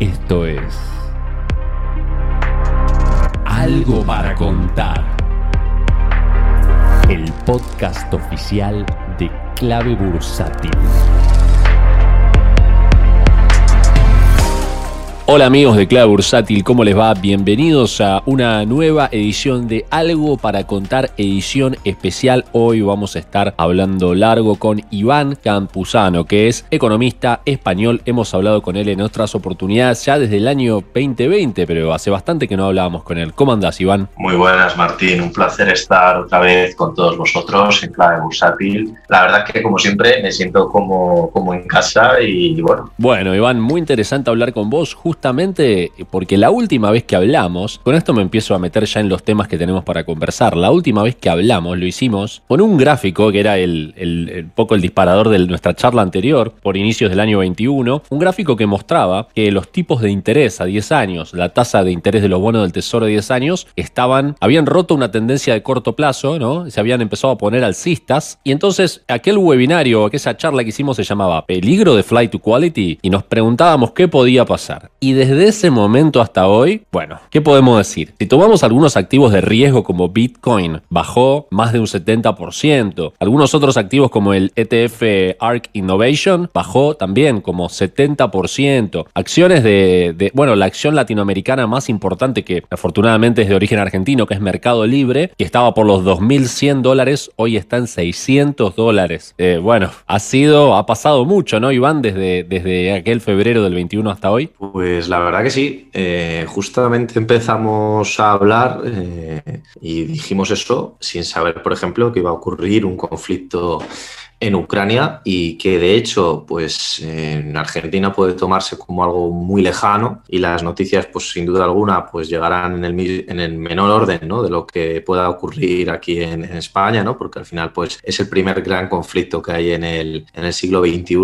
Esto es Algo para contar. El podcast oficial de Clave Bursátil. Hola amigos de Clave Bursátil, ¿cómo les va? Bienvenidos a una nueva edición de Algo para Contar, edición especial. Hoy vamos a estar hablando largo con Iván Campuzano, que es economista español. Hemos hablado con él en otras oportunidades ya desde el año 2020, pero hace bastante que no hablábamos con él. ¿Cómo andás, Iván? Muy buenas, Martín. Un placer estar otra vez con todos vosotros en Clave Bursátil. La verdad que, como siempre, me siento como, como en casa y bueno. Bueno, Iván, muy interesante hablar con vos. Justo justamente porque la última vez que hablamos, con esto me empiezo a meter ya en los temas que tenemos para conversar, la última vez que hablamos lo hicimos con un gráfico que era el, poco el disparador de nuestra charla anterior, por inicios del año 21, un gráfico que mostraba que los tipos de interés a 10 años, la tasa de interés de los bonos del tesoro de 10 años, estaban, habían roto una tendencia de corto plazo, ¿no? Se habían empezado a poner alcistas, y entonces aquel webinario, aquella charla que hicimos se llamaba Peligro de Flight to Quality, y nos preguntábamos qué podía pasar. Desde ese momento hasta hoy, bueno, ¿qué podemos decir? Si tomamos algunos activos de riesgo como Bitcoin, bajó más de un 70%. Algunos otros activos como el ETF ARK Innovation, bajó también como 70%. Acciones de, bueno, la acción latinoamericana más importante que afortunadamente es de origen argentino, que es Mercado Libre, que estaba por los 2.100 dólares, hoy está en 600 dólares. Eh, bueno, ha sido, ha pasado mucho, ¿no, Iván? Desde, desde aquel febrero del 21 hasta hoy. Pues pues la verdad que sí. Eh, justamente empezamos a hablar eh, y dijimos eso sin saber, por ejemplo, que iba a ocurrir un conflicto en Ucrania y que de hecho pues en Argentina puede tomarse como algo muy lejano y las noticias pues sin duda alguna pues llegarán en el, en el menor orden ¿no? de lo que pueda ocurrir aquí en, España ¿no? porque al final pues es el primer gran conflicto que hay en el, en el siglo XXI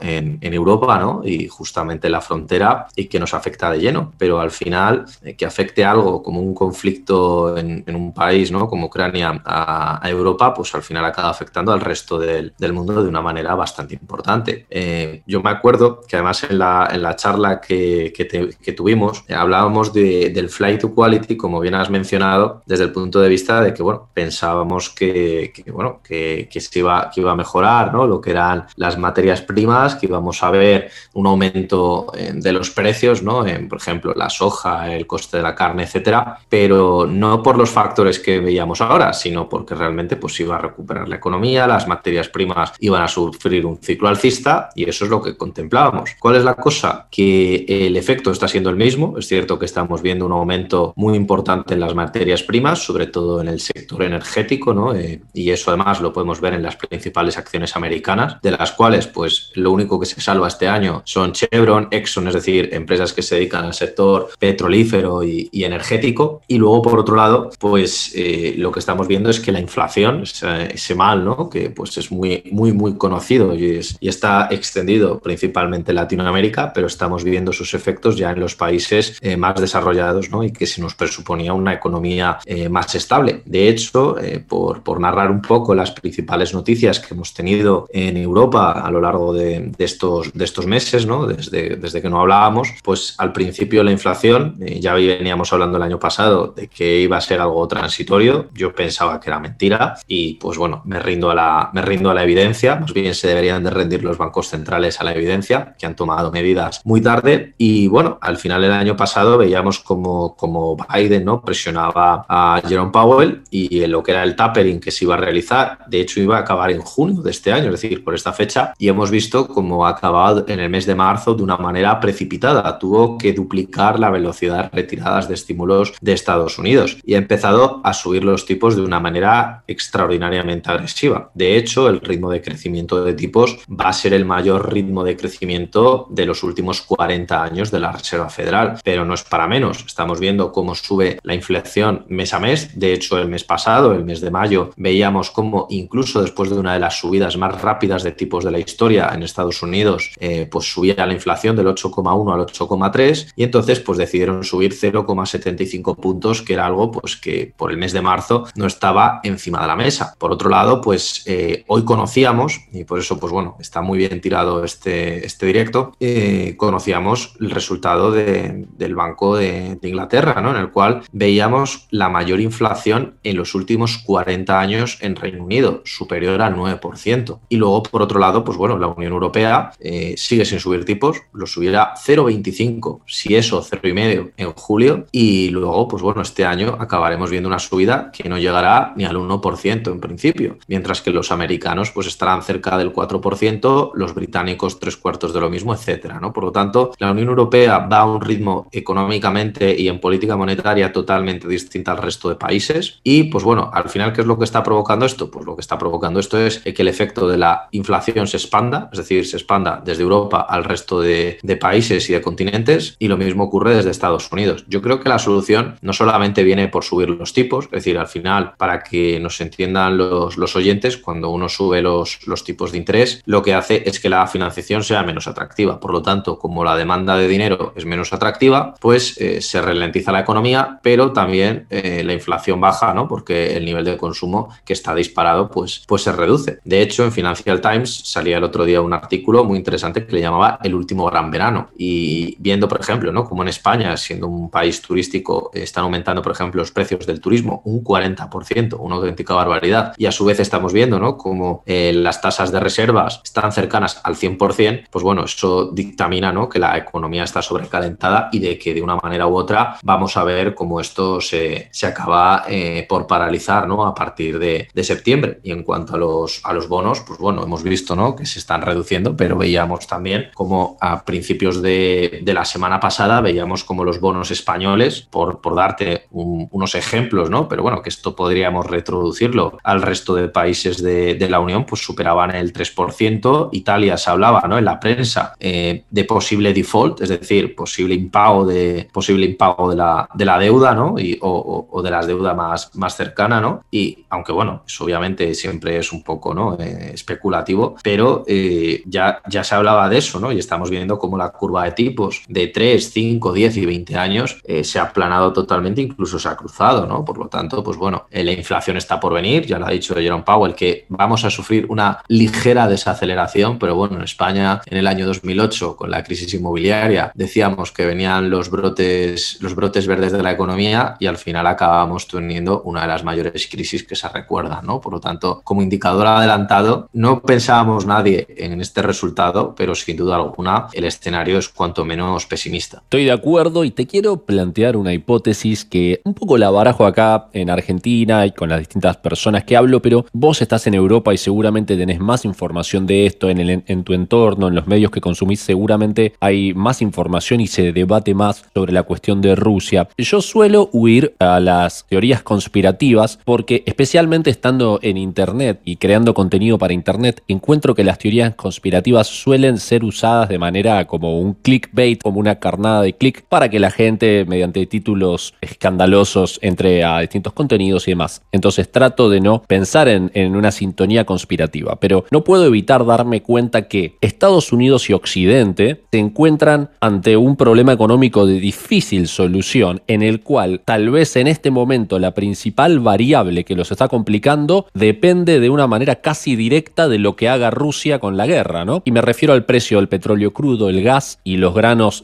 en, en Europa ¿no? y justamente la frontera y que nos afecta de lleno pero al final eh, que afecte algo como un conflicto en, en un país ¿no? como Ucrania a, a, Europa pues al final acaba afectando al resto del del mundo de una manera bastante importante. Eh, yo me acuerdo que además en la, en la charla que, que, tuvimos eh, hablábamos de, del flight to quality, como bien has mencionado, desde el punto de vista de que bueno, pensábamos que, bueno, que, se iba, que iba a mejorar ¿no? lo que eran las materias primas, que íbamos a ver un aumento eh, de los precios, ¿no? En, por ejemplo, la soja, el coste de la carne, etcétera, pero no por los factores que veíamos ahora, sino porque realmente pues, iba a recuperar la economía, las materias primas iban a sufrir un ciclo alcista y eso es lo que contemplábamos. ¿Cuál es la cosa? Que el efecto está siendo el mismo. Es cierto que estamos viendo un aumento muy importante en las materias primas, sobre todo en el sector energético, ¿no? Eh, y eso además lo podemos ver en las principales acciones americanas, de las cuales pues lo único que se salva este año son Chevron, Exxon, es decir, empresas que se dedican al sector petrolífero y, energético. Y luego, por otro lado, pues eh, lo que estamos viendo es que la inflación, ese, ese mal, ¿no? Que pues es muy, muy, muy conocido y, está extendido principalmente en Latinoamérica, pero estamos viendo sus efectos ya en los países eh, más desarrollados ¿no? y que se nos presuponía una economía eh, más estable. De hecho, eh, por, por, narrar un poco las principales noticias que hemos tenido en Europa a lo largo de, estos, de estos meses, ¿no? desde, desde que no hablábamos, pues al principio la inflación, ya veníamos hablando el año pasado de que iba a ser algo transitorio, yo pensaba que era mentira y pues bueno, me rindo a la, me rindo a la evidencia, más bien se deberían de rendir los bancos centrales a la evidencia, que han tomado medidas muy tarde. Y bueno, al final del año pasado veíamos como, como Biden ¿no? presionaba a Jerome Powell y lo que era el tapering que se iba a realizar, de hecho iba a acabar en junio de este año, es decir, por esta fecha, y hemos visto cómo ha acabado en el mes de marzo de una manera precipitada. Tuvo que duplicar la velocidad de retiradas de estímulos de Estados Unidos y ha empezado a subir los tipos de una manera extraordinariamente agresiva. De hecho, el ritmo de crecimiento de tipos va a ser el mayor ritmo de crecimiento de los últimos 40 años de la Reserva Federal, pero no es para menos. Estamos viendo cómo sube la inflación mes a mes. De hecho, el mes pasado, el mes de mayo, veíamos cómo incluso después de una de las subidas más rápidas de tipos de la historia en Estados Unidos, eh, pues subía la inflación del 8,1 al 8,3 y entonces pues decidieron subir 0,75 puntos, que era algo pues que por el mes de marzo no estaba encima de la mesa. Por otro lado, pues eh, hoy conocemos conocíamos, y por eso, pues bueno, está muy bien tirado este, este directo, eh, conocíamos el resultado del Banco de, Inglaterra, ¿no? En el cual veíamos la mayor inflación en los últimos 40 años en Reino Unido, superior al 9%. Y luego, por otro lado, pues bueno, la Unión Europea eh, sigue sin subir tipos, lo subirá 0,25, si eso, 0,5 en julio, y luego, pues bueno, este año acabaremos viendo una subida que no llegará ni al 1% en principio, mientras que los americanos pues estarán cerca del 4%, los británicos tres cuartos de lo mismo, etcétera, ¿no? Por lo tanto, la Unión Europea va a un ritmo económicamente y en política monetaria totalmente distinta al resto de países y pues bueno, al final ¿qué es lo que está provocando esto? Pues lo que está provocando esto es que el efecto de la inflación se expanda, es decir, se expanda desde Europa al resto de, países y de continentes y lo mismo ocurre desde Estados Unidos. Yo creo que la solución no solamente viene por subir los tipos, es decir, al final, para que nos entiendan los, los oyentes, cuando uno sube los, tipos de interés, lo que hace es que la financiación sea menos atractiva. Por lo tanto, como la demanda de dinero es menos atractiva, pues eh, se ralentiza la economía, pero también eh, la inflación baja, ¿no? Porque el nivel de consumo que está disparado, pues, pues se reduce. De hecho, en Financial Times salía el otro día un artículo muy interesante que le llamaba El último gran verano. Y viendo, por ejemplo, ¿no? Como en España, siendo un país turístico, están aumentando, por ejemplo, los precios del turismo un 40%, una auténtica barbaridad. Y a su vez estamos viendo, ¿no? Como eh, las tasas de reservas están cercanas al 100%, pues bueno, eso dictamina, ¿no? Que la economía está sobrecalentada y de que de una manera u otra vamos a ver cómo esto se, se acaba eh, por paralizar, ¿no? A partir de, de, septiembre. Y en cuanto a los, a los bonos, pues bueno, hemos visto, ¿no? Que se están reduciendo, pero veíamos también como a principios de, de la semana pasada veíamos como los bonos españoles, por, por darte unos ejemplos, ¿no? Pero bueno, que esto podríamos retroducirlo al resto de países de, de la Unión, pues superaban el 3%. Italia se hablaba, ¿no? En la prensa eh, de posible default, es decir, posible impago de, posible impago de, la, de la deuda, ¿no? Y, o, de las deudas más, más cercana, ¿no? Y aunque bueno, obviamente siempre es un poco, ¿no? Eh, especulativo, pero eh, ya, ya se hablaba de eso, ¿no? Y estamos viendo cómo la curva de tipos de 3, 5, 10 y 20 años se ha aplanado totalmente, incluso se ha cruzado, ¿no? Por lo tanto, pues bueno, la inflación está por venir, ya lo ha dicho Jerome Powell, que vamos a sufrir una ligera desaceleración, pero bueno, en España en el año 2008, con la crisis inmobiliaria, decíamos que venían los brotes, los brotes verdes de la economía y al final acabamos teniendo una de las mayores crisis que se recuerda, ¿no? Por lo tanto, como indicador adelantado, no pensábamos nadie en este resultado, pero sin duda alguna el escenario es cuanto menos pesimista. Estoy de acuerdo y te quiero plantear una hipótesis que un poco la barajo acá en Argentina y con las distintas personas que hablo, pero vos estás en Europa y seguramente tenés más información de esto en, tu entorno, en los medios que consumís, seguramente hay más información y se debate más sobre la cuestión de Rusia. Yo suelo huir a las teorías conspirativas porque especialmente estando en Internet y creando contenido para Internet, encuentro que las teorías conspirativas suelen ser usadas de manera como un clickbait, como una carnada de click, para que la gente mediante títulos escandalosos entre a distintos contenidos y demás. Entonces trato de no pensar en, en una sintonía conspirativa, pero no puedo evitar darme cuenta que Estados Unidos y Occidente se encuentran ante un problema económico de difícil solución en el cual tal vez en este momento la principal variable que los está complicando depende de una manera casi directa de lo que haga Rusia con la guerra, ¿no? Y me refiero al precio del petróleo crudo, el gas y los granos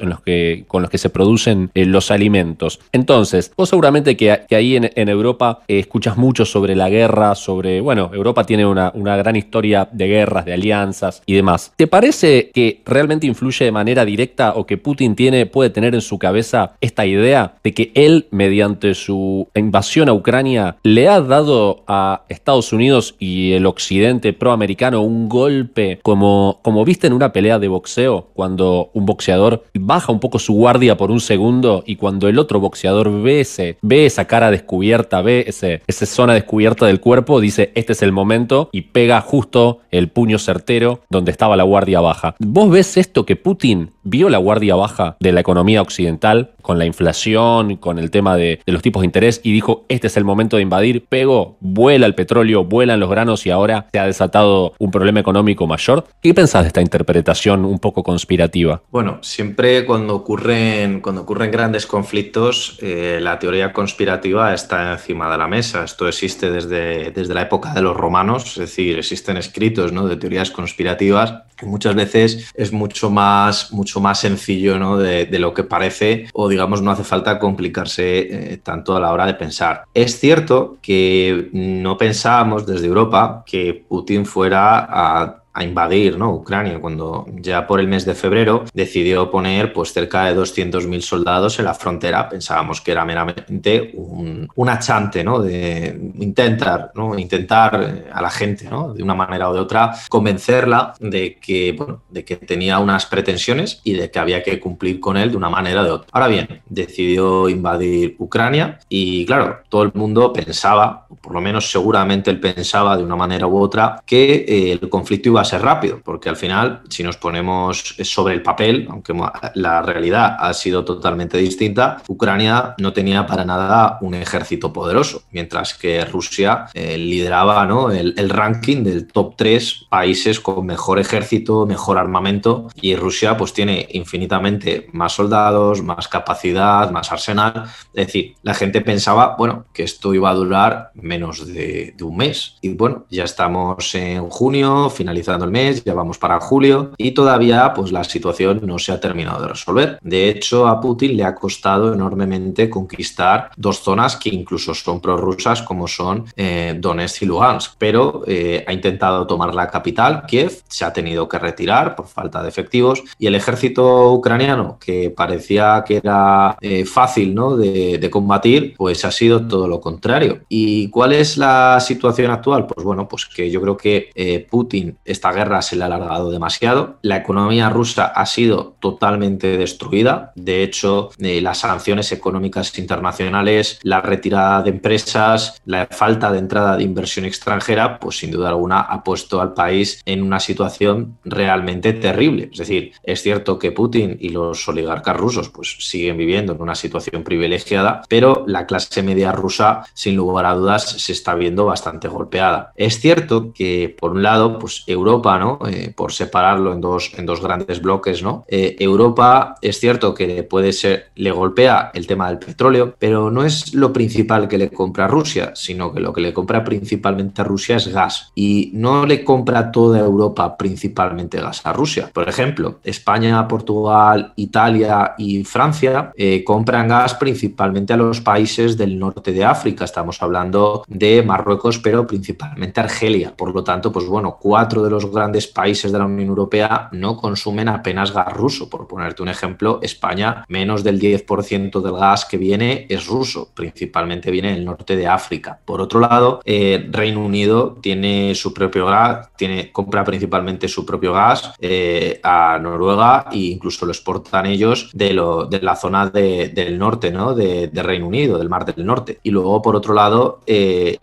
con los que se producen eh, los alimentos. Entonces, vos seguramente que, ahí en, en Europa eh, escuchas mucho sobre la guerra, sobre, bueno, Europa tiene una, una gran historia de guerras, de alianzas y demás. ¿Te parece que realmente influye de manera directa o que Putin tiene, puede tener en su cabeza esta idea de que él, mediante su invasión a Ucrania, le ha dado a Estados Unidos y el occidente proamericano un golpe como, como viste en una pelea de boxeo, cuando un boxeador baja un poco su guardia por un segundo y cuando el otro boxeador ve, ese, ve esa cara descubierta, ve ese, esa zona descubierta del cuerpo, dice, este es el momento y pega justo el puño certero donde estaba la guardia baja. ¿Vos ves esto que Putin vio la guardia baja de la economía occidental con la inflación, con el tema de, los tipos de interés y dijo, este es el momento de invadir, pegó, vuela el petróleo, vuelan los granos y ahora se ha desatado un problema económico mayor. ¿Qué pensás de esta interpretación un poco conspirativa? Bueno, siempre cuando ocurren, cuando ocurren grandes conflictos, eh, la teoría conspirativa está encima de la mesa. Esto existe desde, desde la época de los romanos, es decir, existen escritos ¿no? de teorías conspirativas que muchas veces es mucho más, mucho más sencillo de, lo que parece o digamos no hace falta complicarse eh, tanto a la hora de pensar. Es cierto que no pensábamos desde Europa que Putin fuera a a invadir ¿no? Ucrania, cuando ya por el mes de febrero decidió poner pues, cerca de 200.000 soldados en la frontera. Pensábamos que era meramente un, un achante ¿no? de intentar, ¿no? intentar eh, a la gente, ¿no? de una manera o de otra, convencerla de que, bueno, de que tenía unas pretensiones y de que había que cumplir con él de una manera o de otra. Ahora bien, decidió invadir Ucrania y claro, todo el mundo pensaba, por lo menos seguramente él pensaba de una manera u otra, que eh, el conflicto iba a ser rápido, porque al final, si nos ponemos sobre el papel, aunque la realidad ha sido totalmente distinta, Ucrania no tenía para nada un ejército poderoso, mientras que Rusia eh, lideraba ¿no? el, el, ranking del top 3 países con mejor ejército, mejor armamento, y Rusia pues tiene infinitamente más soldados, más capacidad, más arsenal. Es decir, la gente pensaba, bueno, que esto iba a durar menos de, de un mes. Y bueno, ya estamos en junio, finalizando el mes, ya vamos para julio y todavía pues la situación no se ha terminado de resolver. De hecho, a Putin le ha costado enormemente conquistar dos zonas que incluso son prorrusas como son eh, Donetsk y Lugansk, pero eh, ha intentado tomar la capital, Kiev, se ha tenido que retirar por falta de efectivos y el ejército ucraniano, que parecía que era eh, fácil ¿no? de, combatir, pues ha sido todo lo contrario. ¿Y cuál es la situación actual? Pues bueno, pues que yo creo que Putin esta guerra se le ha alargado demasiado. La economía rusa ha sido totalmente destruida. De hecho, eh, las sanciones económicas internacionales, la retirada de empresas, la falta de entrada de inversión extranjera, pues sin duda alguna ha puesto al país en una situación realmente terrible. Es decir, es cierto que Putin y los oligarcas rusos pues siguen viviendo en una situación privilegiada, pero la clase media rusa, sin lugar a dudas, se está viendo bastante golpeada. Es cierto que, por un lado, pues Europa Europa, ¿no? Eh, por separarlo en dos, en dos grandes bloques, ¿no? Eh, Europa es cierto que puede ser, le golpea el tema del petróleo, pero no es lo principal que le compra Rusia, sino que lo que le compra principalmente a Rusia es gas. Y no le compra toda Europa principalmente gas a Rusia. Por ejemplo, España, Portugal, Italia y Francia eh, compran gas principalmente a los países del norte de África. Estamos hablando de Marruecos, pero principalmente Argelia. Por lo tanto, pues bueno, cuatro de los grandes países de la Unión Europea no consumen apenas gas ruso. Por ponerte un ejemplo, España, menos del 10% del gas que viene es ruso, principalmente viene del norte de África. Por otro lado, eh, Reino Unido tiene su propio gas, tiene, compra principalmente su propio gas eh, a Noruega e incluso lo exportan ellos de, la zona del norte, ¿no? De, Reino Unido, del Mar del Norte. Y luego, por otro lado, eh,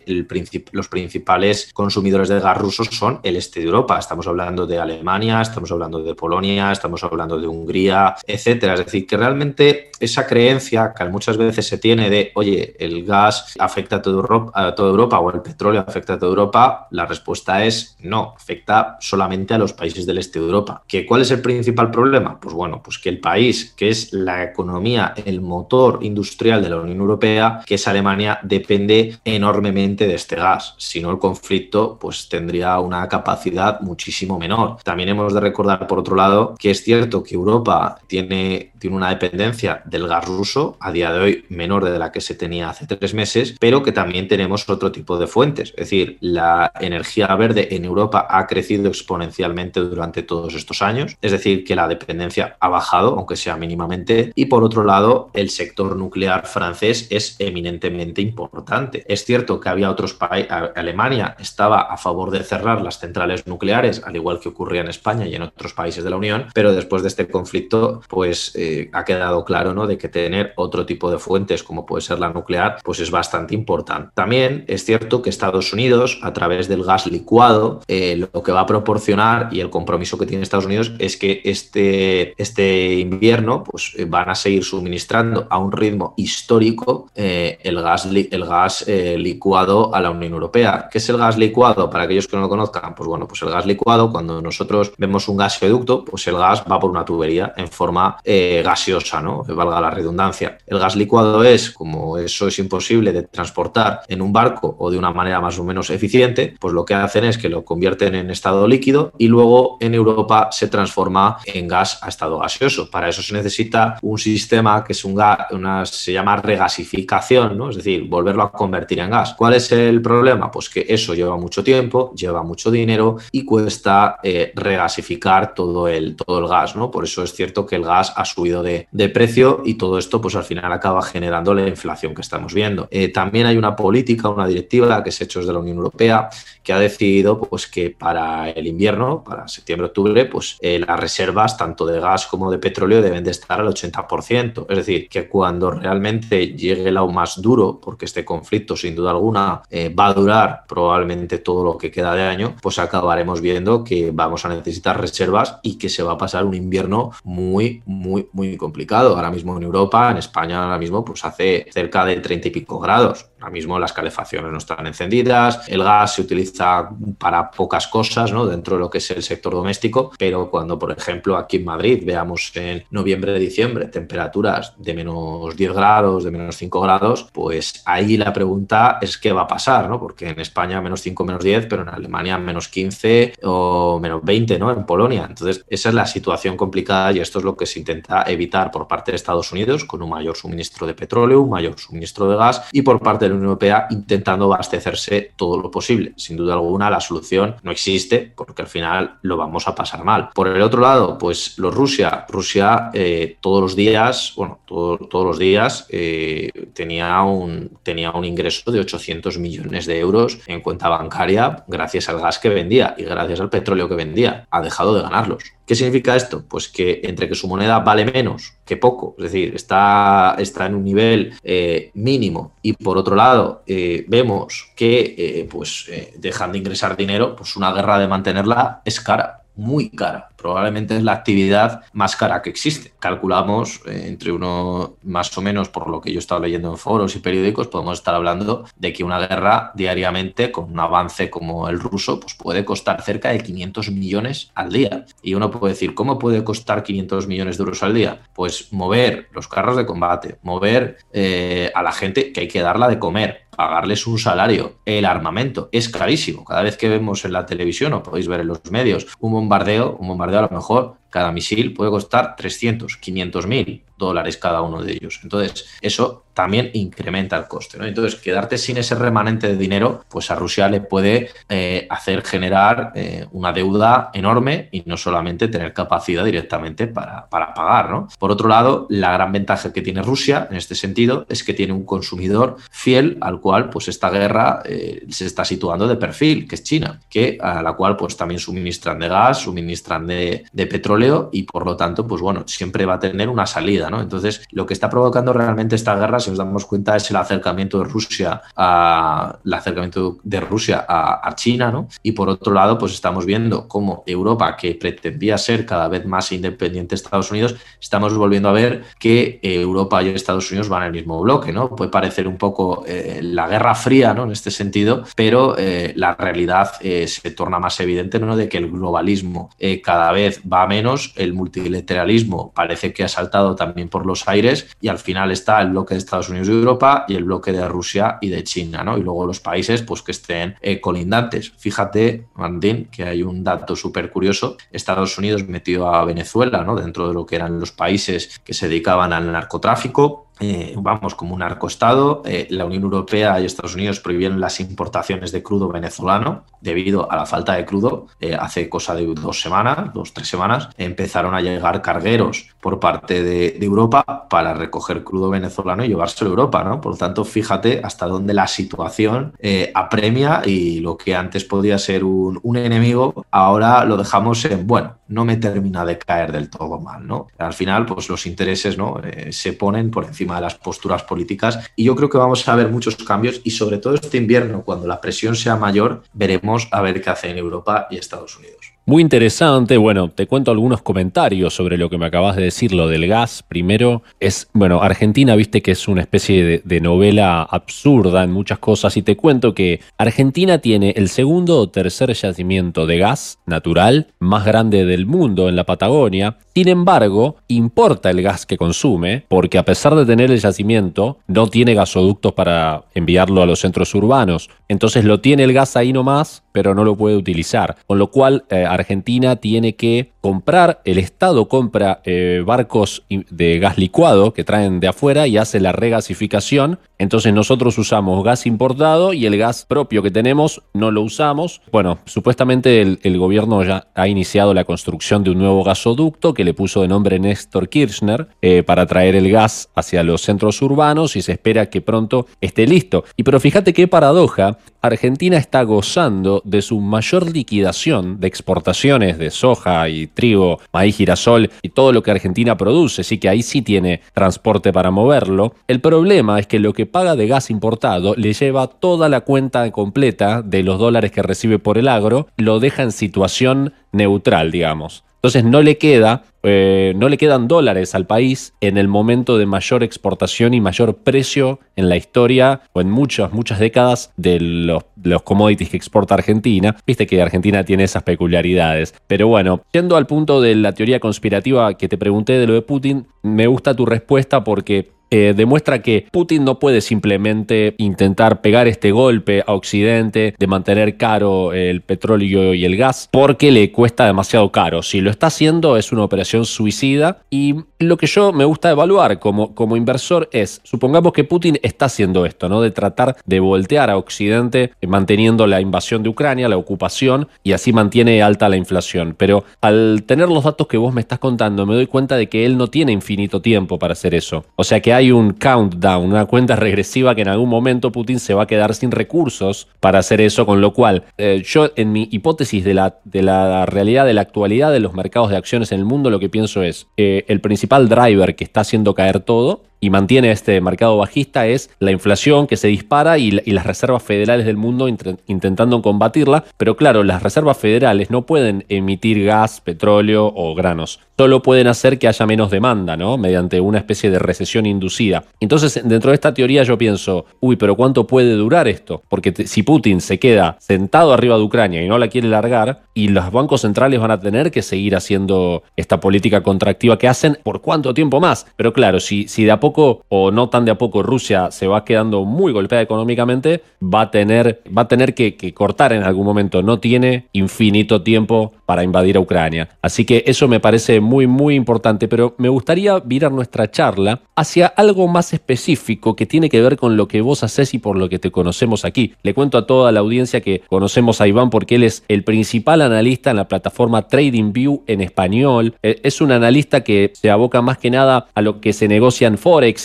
los principales consumidores de gas rusos son el este de Europa Estamos hablando de Alemania, estamos hablando de Polonia, estamos hablando de Hungría, etcétera. Es decir, que realmente esa creencia que muchas veces se tiene de, oye, el gas afecta a toda Europa, a toda Europa o el petróleo afecta a toda Europa, la respuesta es no, afecta solamente a los países del este de Europa. ¿Que ¿Cuál es el principal problema? Pues bueno, pues que el país que es la economía, el motor industrial de la Unión Europea, que es Alemania, depende enormemente de este gas. Si no, el conflicto pues tendría una capacidad muchísimo menor. También hemos de recordar, por otro lado, que es cierto que Europa tiene, tiene una dependencia del gas ruso, a día de hoy menor de la que se tenía hace tres meses, pero que también tenemos otro tipo de fuentes. Es decir, la energía verde en Europa ha crecido exponencialmente durante todos estos años, es decir, que la dependencia ha bajado, aunque sea mínimamente, y por otro lado, el sector nuclear francés es eminentemente importante. Es cierto que había otros países, Alemania estaba a favor de cerrar las centrales nucleares, al igual que ocurría en España y en otros países de la Unión, pero después de este conflicto, pues eh, ha quedado claro, ¿no? De que tener otro tipo de fuentes, como puede ser la nuclear, pues es bastante importante. También es cierto que Estados Unidos, a través del gas licuado, eh, lo que va a proporcionar y el compromiso que tiene Estados Unidos es que este, este invierno, pues eh, van a seguir suministrando a un ritmo histórico el gas, el gas licuado a la Unión Europea. ¿Qué es el gas licuado? Para aquellos que no lo conozcan, pues bueno, pues el gas gas licuado, cuando nosotros vemos un gasoducto, pues el gas va por una tubería en forma eh, gaseosa, ¿no? Valga la redundancia. El gas licuado es, como eso es imposible de transportar en un barco o de una manera más o menos eficiente, pues lo que hacen es que lo convierten en estado líquido y luego en Europa se transforma en gas a estado gaseoso. Para eso se necesita un sistema que es un gas, una, se llama regasificación, ¿no? Es decir, volverlo a convertir en gas. ¿Cuál es el problema? Pues que eso lleva mucho tiempo, lleva mucho dinero y cuesta eh, regasificar todo el, todo el gas, ¿no? Por eso es cierto que el gas ha subido de, precio y todo esto pues al final acaba generando la inflación que estamos viendo. Eh, también hay una política, una directiva que se ha hecho desde la Unión Europea que ha decidido pues que para el invierno, para septiembre-octubre, pues eh, las reservas tanto de gas como de petróleo deben de estar al 80%. Es decir, que cuando realmente llegue el aún más duro, porque este conflicto sin duda alguna va a durar probablemente todo lo que queda de año, pues acabaremos viendo que vamos a necesitar reservas y que se va a pasar un invierno muy, muy, muy complicado. Ahora mismo en Europa, en España ahora mismo, pues hace cerca de 30 y pico grados. Ahora mismo las calefacciones no están encendidas, el gas se utiliza para pocas cosas ¿no? dentro de lo que es el sector doméstico, pero cuando, por ejemplo, aquí en Madrid veamos en noviembre, diciembre temperaturas de menos 10 grados, de menos 5 grados, pues ahí la pregunta es qué va a pasar, ¿no? porque en España menos 5, menos 10, pero en Alemania menos 15 o menos 20 ¿no? en Polonia. Entonces, esa es la situación complicada y esto es lo que se intenta evitar por parte de Estados Unidos con un mayor suministro de petróleo, un mayor suministro de gas y por parte la Unión Europea intentando abastecerse todo lo posible. Sin duda alguna, la solución no existe porque al final lo vamos a pasar mal. Por el otro lado, pues los Rusia, Rusia eh, todos los días, bueno, todos los días eh, tenía, un, tenía un ingreso de 800 millones de euros en cuenta bancaria gracias al gas que vendía y gracias al petróleo que vendía. Ha dejado de ganarlos. ¿Qué significa esto? Pues que entre que su moneda vale menos que poco, es decir, está, está en un nivel eh, mínimo y por otro lado eh, vemos que eh, pues, dejan de ingresar dinero, pues una guerra de mantenerla es cara muy cara. Probablemente es la actividad más cara que existe. Calculamos eh, entre uno, más o menos por lo que yo he estado leyendo en foros y periódicos, podemos estar hablando de que una guerra diariamente con un avance como el ruso, pues puede costar cerca de 500 millones al día. Y uno puede decir, ¿cómo puede costar 500 millones de euros al día? Pues mover los carros de combate, mover eh, a la gente que hay que darla de comer, pagarles un salario, el armamento, es carísimo. Cada vez que vemos en la televisión o podéis ver en los medios un bombardeo, un bombardeo a lo mejor cada misil puede costar 300, 500 mil dólares cada uno de ellos. Entonces, eso también incrementa el coste. ¿no? Entonces, quedarte sin ese remanente de dinero, pues a Rusia le puede eh, hacer generar eh, una deuda enorme y no solamente tener capacidad directamente para, para pagar. Por otro lado, la gran ventaja que tiene Rusia en este sentido es que tiene un consumidor fiel al cual pues esta guerra eh, se está situando de perfil, que es China, que a la cual pues también suministran de gas, suministran de, de petróleo y por lo tanto, pues bueno, siempre va a tener una salida. ¿no? Entonces, lo que está provocando realmente esta guerra si nos damos cuenta, es el acercamiento de Rusia a, el acercamiento de Rusia a, China, ¿no? Y por otro lado, pues estamos viendo cómo Europa, que pretendía ser cada vez más independiente de Estados Unidos, estamos volviendo a ver que eh, Europa y Estados Unidos van al mismo bloque, ¿no? Puede parecer un poco eh, la guerra fría, ¿no? En este sentido, pero eh, la realidad se torna más evidente, ¿no? De que el globalismo cada vez va menos, el multilateralismo parece que ha saltado también por los aires y al final está el bloque de Estados Unidos y Europa y el bloque de Rusia y de China, ¿no? Y luego los países pues, que estén eh, colindantes. Fíjate, Mandín, que hay un dato súper curioso. Estados Unidos metió a Venezuela, ¿no? Dentro de lo que eran los países que se dedicaban al narcotráfico eh, vamos, como un arcostado, eh, la Unión Europea y Estados Unidos prohibieron las importaciones de crudo venezolano debido a la falta de crudo. Eh, hace cosa de dos semanas, dos, tres semanas, empezaron a llegar cargueros por parte de, Europa para recoger crudo venezolano y llevárselo a Europa, ¿no? Por lo tanto, fíjate hasta dónde la situación apremia y lo que antes podía ser un, un enemigo, ahora lo dejamos en, bueno, no me termina de caer del todo mal, ¿no? Al final, pues los intereses, ¿no? se ponen por encima de las posturas políticas. Y yo creo que vamos a ver muchos cambios y sobre todo este invierno, cuando la presión sea mayor, veremos a ver qué hacen Europa y Estados Unidos. Muy interesante. Bueno, te cuento algunos comentarios sobre lo que me acabas de decir, lo del gas. Primero, es, bueno, Argentina, viste que es una especie de, novela absurda en muchas cosas y te cuento que Argentina tiene el segundo o tercer yacimiento de gas natural más grande del mundo en la Patagonia. Sin embargo, importa el gas que consume porque a pesar de tener el yacimiento, no tiene gasoductos para enviarlo a los centros urbanos. Entonces lo tiene el gas ahí nomás, pero no lo puede utilizar. Con lo cual, eh, Argentina tiene que comprar, el Estado compra eh, barcos de gas licuado que traen de afuera y hace la regasificación. Entonces nosotros usamos gas importado y el gas propio que tenemos no lo usamos. Bueno, supuestamente el, gobierno ya ha iniciado la construcción de un nuevo gasoducto que le puso de nombre Néstor Kirchner eh, para traer el gas hacia los centros urbanos y se espera que pronto esté listo. Y pero fíjate qué paradoja, Argentina está gozando de su mayor liquidación de exportaciones de soja y trigo, maíz, girasol y todo lo que Argentina produce, así que ahí sí tiene transporte para moverlo. El problema es que lo que paga de gas importado le lleva toda la cuenta completa de los dólares que recibe por el agro, lo deja en situación neutral, digamos. Entonces no le queda, eh, no le quedan dólares al país en el momento de mayor exportación y mayor precio en la historia o en muchas, muchas décadas de los, los commodities que exporta Argentina. Viste que Argentina tiene esas peculiaridades. Pero bueno, yendo al punto de la teoría conspirativa que te pregunté de lo de Putin, me gusta tu respuesta porque eh, demuestra que Putin no puede simplemente intentar pegar este golpe a Occidente de mantener caro el petróleo y el gas porque le cuesta demasiado caro. Si lo está haciendo es una operación suicida y lo que yo me gusta evaluar como, como inversor es, supongamos que Putin está haciendo esto, ¿no? De tratar de voltear a Occidente manteniendo la invasión de Ucrania, la ocupación y así mantiene alta la inflación. Pero al tener los datos que vos me estás contando me doy cuenta de que él no tiene infinito tiempo para hacer eso. O sea que hay un countdown, una cuenta regresiva que en algún momento Putin se va a quedar sin recursos para hacer eso, con lo cual eh, yo en mi hipótesis de la, de la realidad, de la actualidad de los mercados de acciones en el mundo, lo que pienso es eh, el principal driver que está haciendo caer todo y mantiene este mercado bajista es la inflación que se dispara y, las reservas federales del mundo intentando combatirla. Pero claro, las reservas federales no pueden emitir gas, petróleo o granos. Solo pueden hacer que haya menos demanda, ¿no? Mediante una especie de recesión inducida. Entonces, dentro de esta teoría yo pienso, uy, pero ¿cuánto puede durar esto? Porque si Putin se queda sentado arriba de Ucrania y no la quiere largar, y los bancos centrales van a tener que seguir haciendo esta política contractiva que hacen, ¿por cuánto tiempo más? Pero claro, si, si de a poco o no tan de a poco Rusia se va quedando muy golpeada económicamente, va a tener, va a tener que, cortar en algún momento. No tiene infinito tiempo para invadir a Ucrania. Así que eso me parece muy, muy importante, pero me gustaría virar nuestra charla hacia algo más específico que tiene que ver con lo que vos haces y por lo que te conocemos aquí. Le cuento a toda la audiencia que conocemos a Iván porque él es el principal analista en la plataforma TradingView en español. Eh, es un analista que se aboca más que nada a lo que se negocia en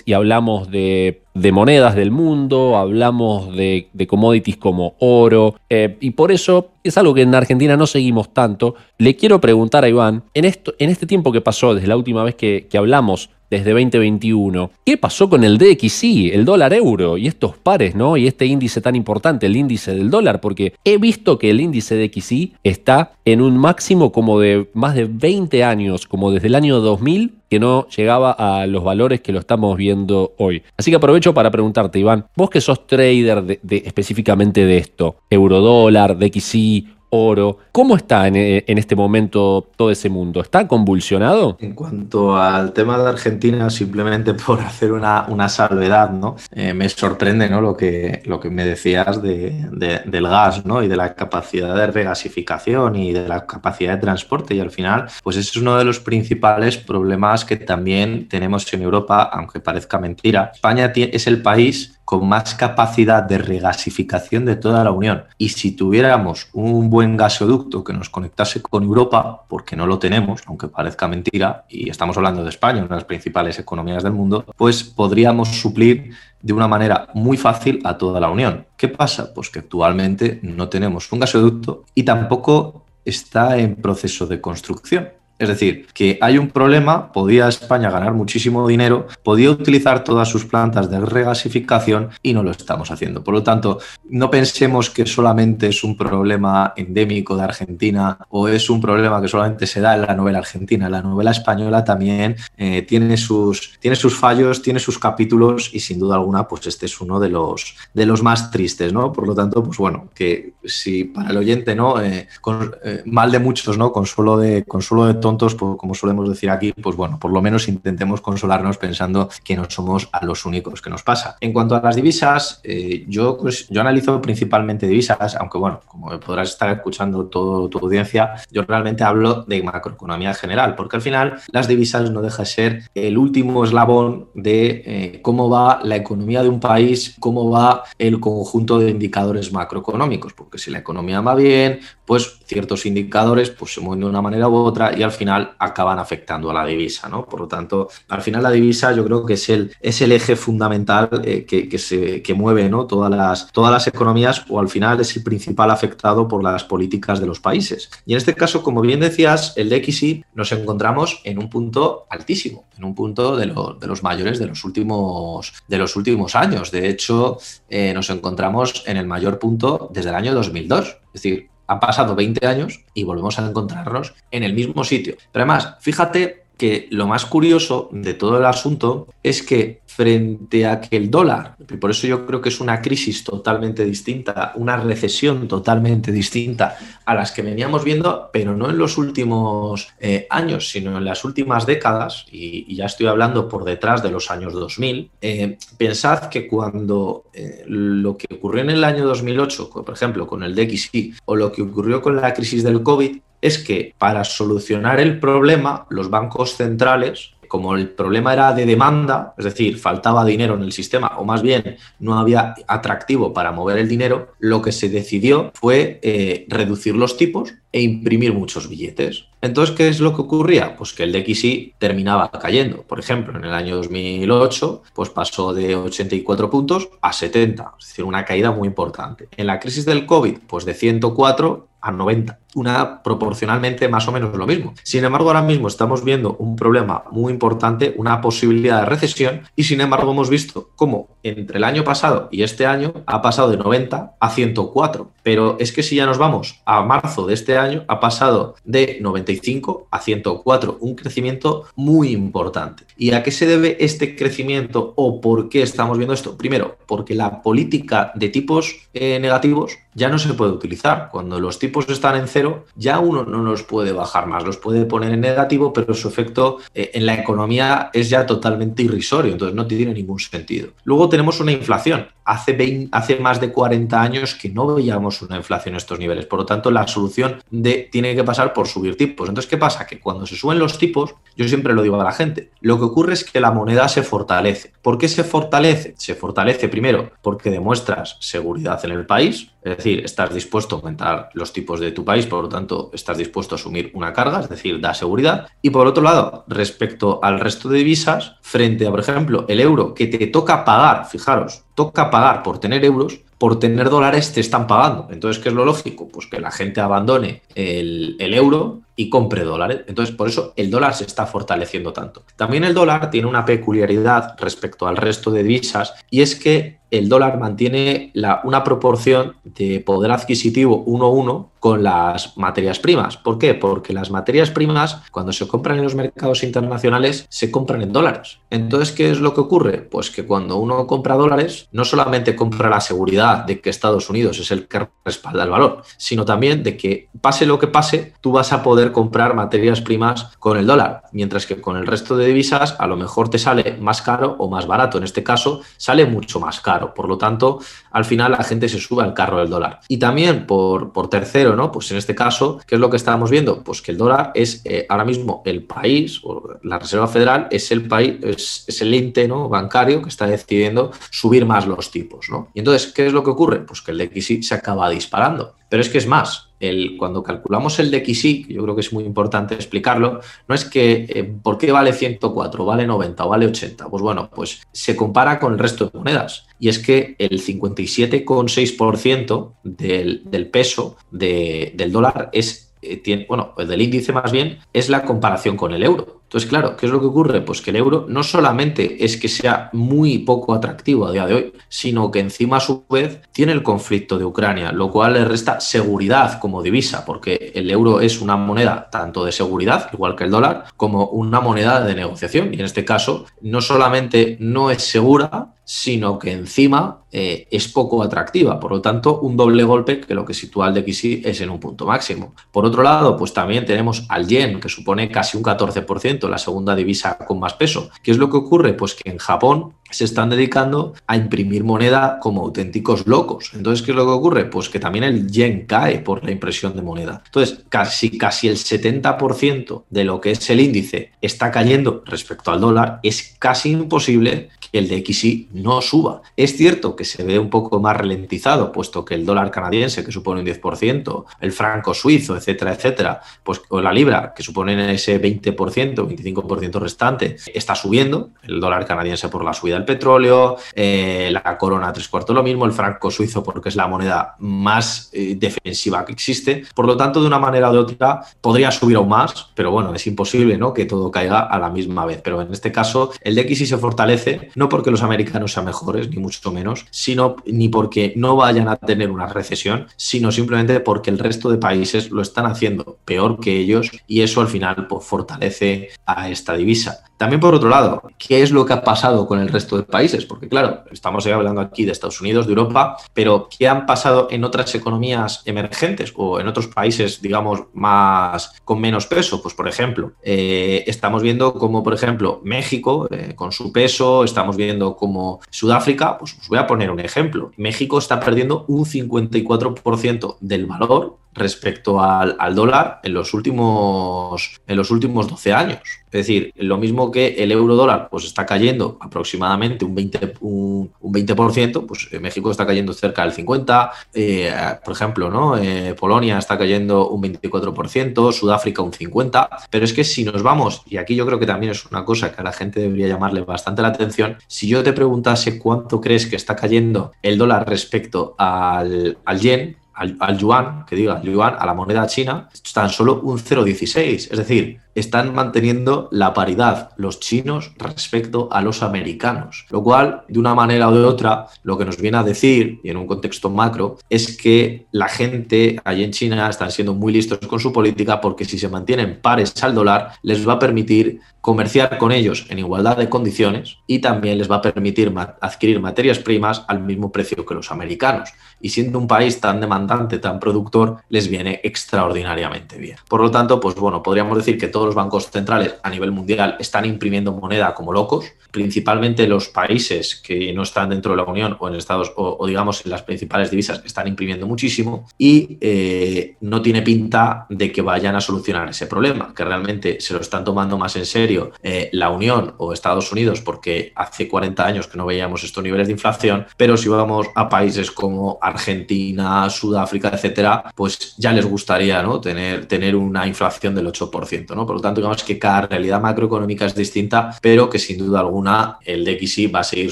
y hablamos de, monedas del mundo, hablamos de, commodities como oro, eh, y por eso es algo que en Argentina no seguimos tanto. Le quiero preguntar a Iván, en este tiempo que pasó desde la última vez que, que hablamos desde 2021. ¿Qué pasó con el DXY, el dólar euro y estos pares, ¿no? Y este índice tan importante, el índice del dólar, porque he visto que el índice DXY está en un máximo como de más de 20 años, como desde el año 2000 que no llegaba a los valores que lo estamos viendo hoy. Así que aprovecho para preguntarte, Iván, vos que sos trader de, específicamente de esto, eurodólar, DXY, oro. ¿Cómo está eh, en, este momento todo ese mundo? ¿Está convulsionado? En cuanto al tema de Argentina, simplemente por hacer una, una salvedad, ¿no? Eh, me sorprende ¿no? lo, que, lo que me decías de, del gas ¿no? y de la capacidad de regasificación y de la capacidad de transporte. Y al final, pues ese es uno de los principales problemas que también tenemos en Europa, aunque parezca mentira. España es el país con más capacidad de regasificación de toda la Unión. Y si tuviéramos un buen gasoducto que nos conectase con Europa, porque no lo tenemos, aunque parezca mentira, y estamos hablando de España, una de las principales economías del mundo, pues podríamos suplir de una manera muy fácil a toda la Unión. ¿Qué pasa? Pues que actualmente no tenemos un gasoducto y tampoco está en proceso de construcción. Es decir, que hay un problema, podía España ganar muchísimo dinero, podía utilizar todas sus plantas de regasificación y no lo estamos haciendo. Por lo tanto, no pensemos que solamente es un problema endémico de Argentina o es un problema que solamente se da en la novela argentina. La novela española también eh, tiene, sus, tiene sus fallos, tiene sus capítulos y sin duda alguna, pues este es uno de los, de los más tristes, ¿no? Por lo tanto, pues bueno, que si para el oyente, ¿no? Eh, con, eh, mal de muchos, ¿no? Consuelo de, consuelo de pues, como solemos decir aquí, pues bueno, por lo menos intentemos consolarnos pensando que no somos a los únicos que nos pasa. En cuanto a las divisas, yo, pues, yo analizo principalmente divisas, aunque bueno, como podrás estar escuchando todo tu audiencia, yo realmente hablo de macroeconomía general, porque al final las divisas no deja de ser el último eslabón de eh, cómo va la economía de un país, cómo va el conjunto de indicadores macroeconómicos, porque si la economía va bien, pues ciertos indicadores pues, se mueven de una manera u otra y al final acaban afectando a la divisa, ¿no? Por lo tanto, al final la divisa yo creo que es el, es el eje fundamental eh, que, se, que mueve ¿no? todas, las, todas las economías o al final es el principal afectado por las políticas de los países. Y en este caso, como bien decías, el DXY nos encontramos en un punto altísimo, en un punto de, de los mayores de los últimos, de los últimos años. De hecho, eh, nos encontramos en el mayor punto desde el año 2002. Es decir, han pasado 20 años y volvemos a encontrarnos en el mismo sitio. Pero además, fíjate que lo más curioso de todo el asunto es que frente a que el dólar, y por eso yo creo que es una crisis totalmente distinta, una recesión totalmente distinta a las que veníamos viendo, pero no en los últimos eh, años, sino en las últimas décadas, y, ya estoy hablando por detrás de los años 2000, eh, pensad que cuando eh, lo que ocurrió en el año 2008, por ejemplo, con el DXY, o lo que ocurrió con la crisis del COVID, es que para solucionar el problema, los bancos centrales como el problema era de demanda, es decir, faltaba dinero en el sistema, o más bien no había atractivo para mover el dinero, lo que se decidió fue eh, reducir los tipos e imprimir muchos billetes. Entonces, ¿qué es lo que ocurría? Pues que el DXY terminaba cayendo. Por ejemplo, en el año 2008, pues pasó de 84 puntos a 70, es decir, una caída muy importante. En la crisis del COVID, pues de 104 a 90, una proporcionalmente más o menos lo mismo. Sin embargo, ahora mismo estamos viendo un problema muy importante, una posibilidad de recesión, y sin embargo hemos visto cómo entre el año pasado y este año ha pasado de 90 a 104. Pero es que si ya nos vamos a marzo de este año, ha pasado de 95 a 104, un crecimiento muy importante. ¿Y a qué se debe este crecimiento o por qué estamos viendo esto? Primero, porque la política de tipos eh, negativos ya no se puede utilizar. Cuando los tipos están en cero, ya uno no los puede bajar más, los puede poner en negativo, pero su efecto eh, en la economía es ya totalmente irrisorio, entonces no tiene ningún sentido. Luego tenemos una inflación. Hace, más de 40 años que no veíamos una inflación en estos niveles, por lo tanto la solución tiene que pasar por subir tipos. Entonces, ¿qué pasa? Que cuando se suben los tipos, yo siempre lo digo a la gente, lo que ocurre es que la moneda se fortalece. ¿Por qué se fortalece? Se fortalece primero porque demuestras seguridad en el país, es decir, estás dispuesto a aumentar los tipos de tu país, por lo tanto, estás dispuesto a asumir una carga, es decir, da seguridad. Y por otro lado, respecto al resto de divisas, frente a, por ejemplo, el euro, que te toca pagar, fijaros, toca pagar por tener euros, por tener dólares te están pagando. Entonces, ¿qué es lo lógico? Pues que la gente abandone el, el euro y compre dólares. Entonces, por eso el dólar se está fortaleciendo tanto. También el dólar tiene una peculiaridad respecto al resto de divisas y es que el dólar mantiene la, una proporción de poder adquisitivo 1-1 con las materias primas. ¿Por qué? Porque las materias primas, cuando se compran en los mercados internacionales, se compran en dólares. Entonces, ¿qué es lo que ocurre? Pues que cuando uno compra dólares, no solamente compra la seguridad de que Estados Unidos es el que respalda el valor, sino también de que pase lo que pase, tú vas a poder comprar materias primas con el dólar, mientras que con el resto de divisas a lo mejor te sale más caro o más barato. En este caso sale mucho más caro. Por lo tanto, al final la gente se sube al carro del dólar. Y también por, por tercero, ¿no? Pues en este caso, ¿qué es lo que estábamos viendo? Pues que el dólar es eh, ahora mismo el país, o la Reserva Federal es el país, es, el ente ¿no? bancario que está decidiendo subir más los tipos, ¿no? Y entonces, ¿qué es lo que ocurre? Pues que el DXY se acaba disparando. Pero es que es más, cuando calculamos el DXY, que yo creo que es muy importante explicarlo, no es que eh, ¿por qué vale 104, vale 90 o vale 80? Pues bueno, pues se compara con el resto de monedas. Y es que el 57,6% del, del peso del dólar es eh, bueno, el del índice más bien, es la comparación con el euro. Entonces, claro, ¿qué es lo que ocurre? Pues que el euro no solamente es que sea muy poco atractivo a día de hoy, sino que encima a su vez tiene el conflicto de Ucrania, lo cual le resta seguridad como divisa, porque el euro es una moneda tanto de seguridad, igual que el dólar, como una moneda de negociación. Y en este caso, no solamente no es segura, sino que encima eh, es poco atractiva. Por lo tanto, un doble golpe que lo que sitúa al DXY es en un punto máximo. Por otro lado, pues también tenemos al yen, que supone casi un 14%, la segunda divisa con más peso. ¿Qué es lo que ocurre? Pues que en Japón se están dedicando a imprimir moneda como auténticos locos. Entonces, ¿qué es lo que ocurre? Pues que también el yen cae por la impresión de moneda. Entonces, casi, casi el 70% de lo que es el índice está cayendo respecto al dólar, es casi imposible que el DXY no suba. Es cierto que se ve un poco más ralentizado, puesto que el dólar canadiense, que supone un 10%, el franco suizo, etcétera, etcétera, pues o la libra, que supone ese 20%, 25% restante, está subiendo, el dólar canadiense por la subida del petróleo, eh, la corona tres cuartos lo mismo, el franco suizo porque es la moneda más eh, defensiva que existe. Por lo tanto, de una manera o de otra, podría subir aún más, pero bueno, es imposible ¿no? que todo caiga a la misma vez. Pero en este caso, el DXY se fortalece, no porque los americanos sean mejores, ni mucho menos, sino ni porque no vayan a tener una recesión, sino simplemente porque el resto de países lo están haciendo peor que ellos y eso al final pues, fortalece a esta divisa. También por otro lado, ¿qué es lo que ha pasado con el resto de países? Porque claro, estamos hablando aquí de Estados Unidos, de Europa, pero ¿qué han pasado en otras economías emergentes o en otros países, digamos, más con menos peso? Pues por ejemplo, eh, estamos viendo como, por ejemplo, México, eh, con su peso, estamos viendo como Sudáfrica, pues os voy a poner un ejemplo. México está perdiendo un 54% del valor respecto al, dólar en los, últimos, en los últimos 12 años. Es decir, lo mismo que el euro dólar pues está cayendo aproximadamente un 20%, un, 20% pues México está cayendo cerca del 50%, eh, por ejemplo, ¿no? Eh, Polonia está cayendo un 24%, Sudáfrica un 50%, pero es que si nos vamos, y aquí yo creo que también es una cosa que a la gente debería llamarle bastante la atención, si yo te preguntase cuánto crees que está cayendo el dólar respecto al, al yen, al, yuan, que diga, al yuan, a la moneda china, tan solo un 0,16. Es decir, están manteniendo la paridad los chinos respecto a los americanos. Lo cual, de una manera o de otra, lo que nos viene a decir, y en un contexto macro, es que la gente allí en China están siendo muy listos con su política porque si se mantienen pares al dólar, les va a permitir comerciar con ellos en igualdad de condiciones y también les va a permitir adquirir materias primas al mismo precio que los americanos. Y siendo un país tan demandante, tan productor, les viene extraordinariamente bien. Por lo tanto, pues bueno, podríamos decir que los bancos centrales a nivel mundial están imprimiendo moneda como locos, principalmente los países que no están dentro de la Unión o en Estados o, digamos en las principales divisas están imprimiendo muchísimo y eh, no tiene pinta de que vayan a solucionar ese problema, que realmente se lo están tomando más en serio eh, la Unión o Estados Unidos, porque hace 40 años que no veíamos estos niveles de inflación, pero si vamos a países como Argentina, Sudáfrica, etcétera, pues ya les gustaría ¿no? tener, tener una inflación del 8%. ¿no? Por lo tanto, digamos que cada realidad macroeconómica es distinta, pero que sin duda alguna el DXY va a seguir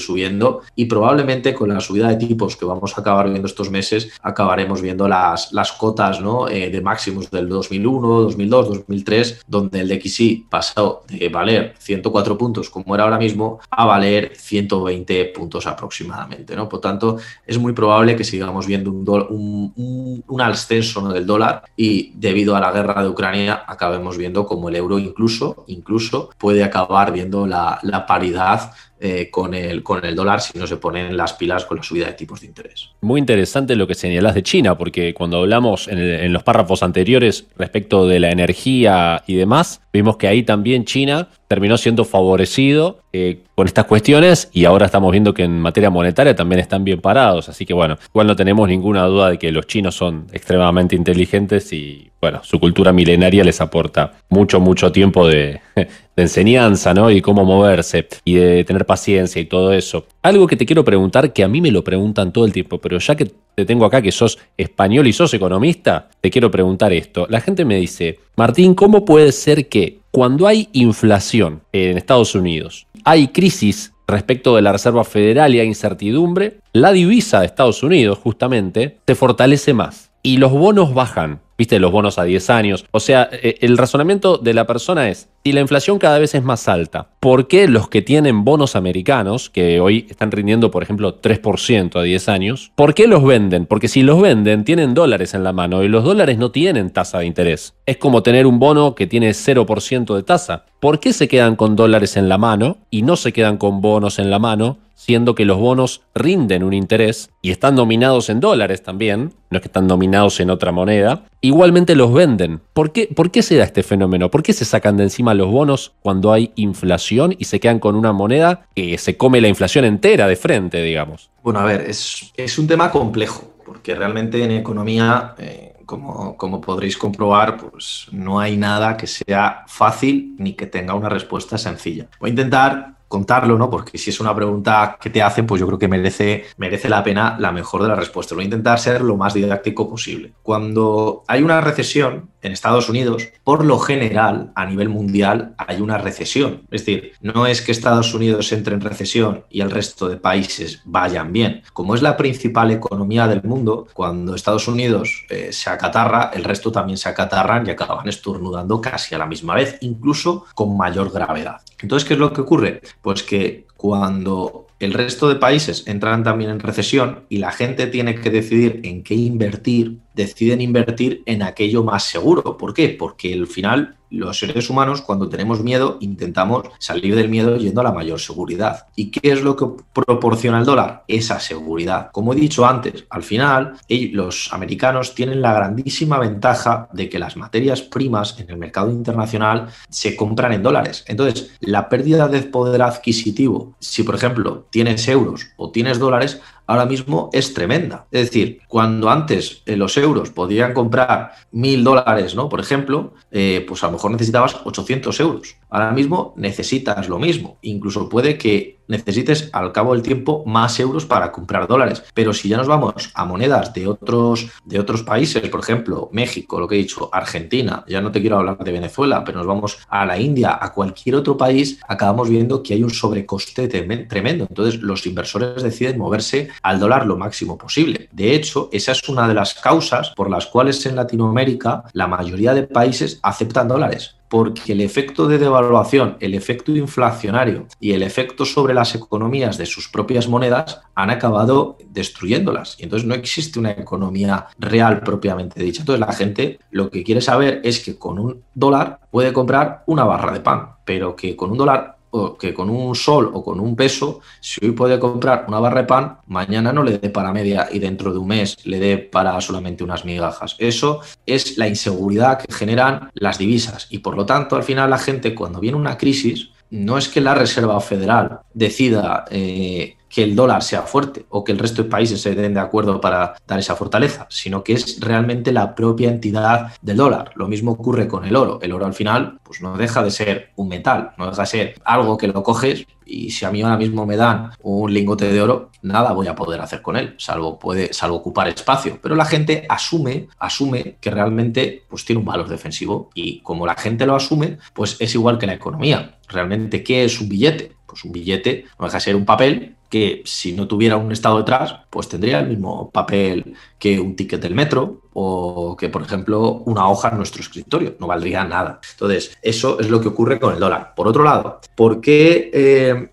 subiendo y probablemente con la subida de tipos que vamos a acabar viendo estos meses, acabaremos viendo las, las cotas ¿no? Eh, de máximos del 2001, 2002, 2003, donde el DXY pasó de valer 104 puntos como era ahora mismo a valer 120 puntos aproximadamente. ¿no? Por tanto, es muy probable que sigamos viendo un, un, ascenso del dólar y debido a la guerra de Ucrania acabemos viendo como euro incluso, incluso puede acabar viendo la, la paridad eh, con, el, con el dólar si no se ponen las pilas con la subida de tipos de interés. Muy interesante lo que señalás de China, porque cuando hablamos en, los párrafos anteriores respecto de la energía y demás, vimos que ahí también China terminó siendo favorecido eh, con estas cuestiones y ahora estamos viendo que en materia monetaria también están bien parados. Así que bueno, igual no tenemos ninguna duda de que los chinos son extremadamente inteligentes y bueno, su cultura milenaria les aporta mucho, mucho tiempo de, de enseñanza, ¿no? Y cómo moverse y de tener paciencia y todo eso. Algo que te quiero preguntar, que a mí me lo preguntan todo el tiempo, pero ya que te tengo acá que sos español y sos economista, te quiero preguntar esto. La gente me dice, Martín, ¿cómo puede ser que cuando hay inflación en Estados Unidos, hay crisis respecto de la Reserva Federal y hay incertidumbre, la divisa de Estados Unidos justamente se fortalece más y los bonos bajan? Viste, los bonos a 10 años. O sea, eh, el razonamiento de la persona es, si la inflación cada vez es más alta, ¿por qué los que tienen bonos americanos, que hoy están rindiendo, por ejemplo, 3% a 10 años, ¿por qué los venden? Porque si los venden, tienen dólares en la mano y los dólares no tienen tasa de interés. Es como tener un bono que tiene 0% de tasa. ¿Por qué se quedan con dólares en la mano y no se quedan con bonos en la mano siendo que los bonos rinden un interés y están dominados en dólares también, no es que están dominados en otra moneda, igualmente los venden. ¿Por qué, ¿Por qué se da este fenómeno? ¿Por qué se sacan de encima los bonos cuando hay inflación y se quedan con una moneda que se come la inflación entera de frente, digamos? Bueno, a ver, es, un tema complejo, porque realmente en economía... Eh, como, como, podréis comprobar, pues no hay nada que sea fácil ni que tenga una respuesta sencilla. Voy a intentar contarlo, ¿no? Porque si es una pregunta que te hacen, pues yo creo que merece, merece la pena la mejor de las respuestas. Voy a intentar ser lo más didáctico posible. Cuando hay una recesión en Estados Unidos, por lo general, a nivel mundial, hay una recesión. Es decir, no es que Estados Unidos entre en recesión y el resto de países vayan bien. Como es la principal economía del mundo, cuando Estados Unidos eh, se acatarra, el resto también se acatarran y acaban estornudando casi a la misma vez, incluso con mayor gravedad. Entonces, ¿qué es lo que ocurre? Pues que cuando el resto de países entran también en recesión y la gente tiene que decidir en qué invertir, deciden invertir en aquello más seguro. ¿Por qué? Porque al final los seres humanos cuando tenemos miedo intentamos salir del miedo yendo a la mayor seguridad. ¿Y qué es lo que proporciona el dólar? Esa seguridad. Como he dicho antes, al final los americanos tienen la grandísima ventaja de que las materias primas en el mercado internacional se compran en dólares. Entonces, la pérdida de poder adquisitivo, si por ejemplo tienes euros o tienes dólares, ahora mismo es tremenda. Es decir, cuando antes eh, los euros podían comprar mil dólares, ¿no? Por ejemplo, eh, pues a lo mejor necesitabas 800 euros. Ahora mismo necesitas lo mismo. Incluso puede que necesites al cabo del tiempo más euros para comprar dólares. Pero si ya nos vamos a monedas de otros, de otros países, por ejemplo, México, lo que he dicho, Argentina, ya no te quiero hablar de Venezuela, pero nos vamos a la India, a cualquier otro país, acabamos viendo que hay un sobrecoste tremendo. Entonces los inversores deciden moverse al dólar lo máximo posible. De hecho, esa es una de las causas por las cuales en Latinoamérica la mayoría de países aceptan dólares porque el efecto de devaluación, el efecto inflacionario y el efecto sobre las economías de sus propias monedas han acabado destruyéndolas. Y entonces no existe una economía real propiamente dicha. Entonces la gente lo que quiere saber es que con un dólar puede comprar una barra de pan, pero que con un dólar que con un sol o con un peso, si hoy puede comprar una barra de pan, mañana no le dé para media y dentro de un mes le dé para solamente unas migajas. Eso es la inseguridad que generan las divisas y por lo tanto al final la gente cuando viene una crisis no es que la Reserva Federal decida eh, que el dólar sea fuerte o que el resto de países se den de acuerdo para dar esa fortaleza, sino que es realmente la propia entidad del dólar. Lo mismo ocurre con el oro. El oro al final pues no deja de ser un metal, no deja de ser algo que lo coges y si a mí ahora mismo me dan un lingote de oro, nada voy a poder hacer con él, salvo puede salvo ocupar espacio, pero la gente asume asume que realmente pues tiene un valor defensivo y como la gente lo asume, pues es igual que la economía. Realmente ¿qué es un billete? Pues un billete no deja de ser un papel que si no tuviera un estado detrás, pues tendría el mismo papel que un ticket del metro o que, por ejemplo, una hoja en nuestro escritorio. No valdría nada. Entonces, eso es lo que ocurre con el dólar. Por otro lado, ¿por qué, eh,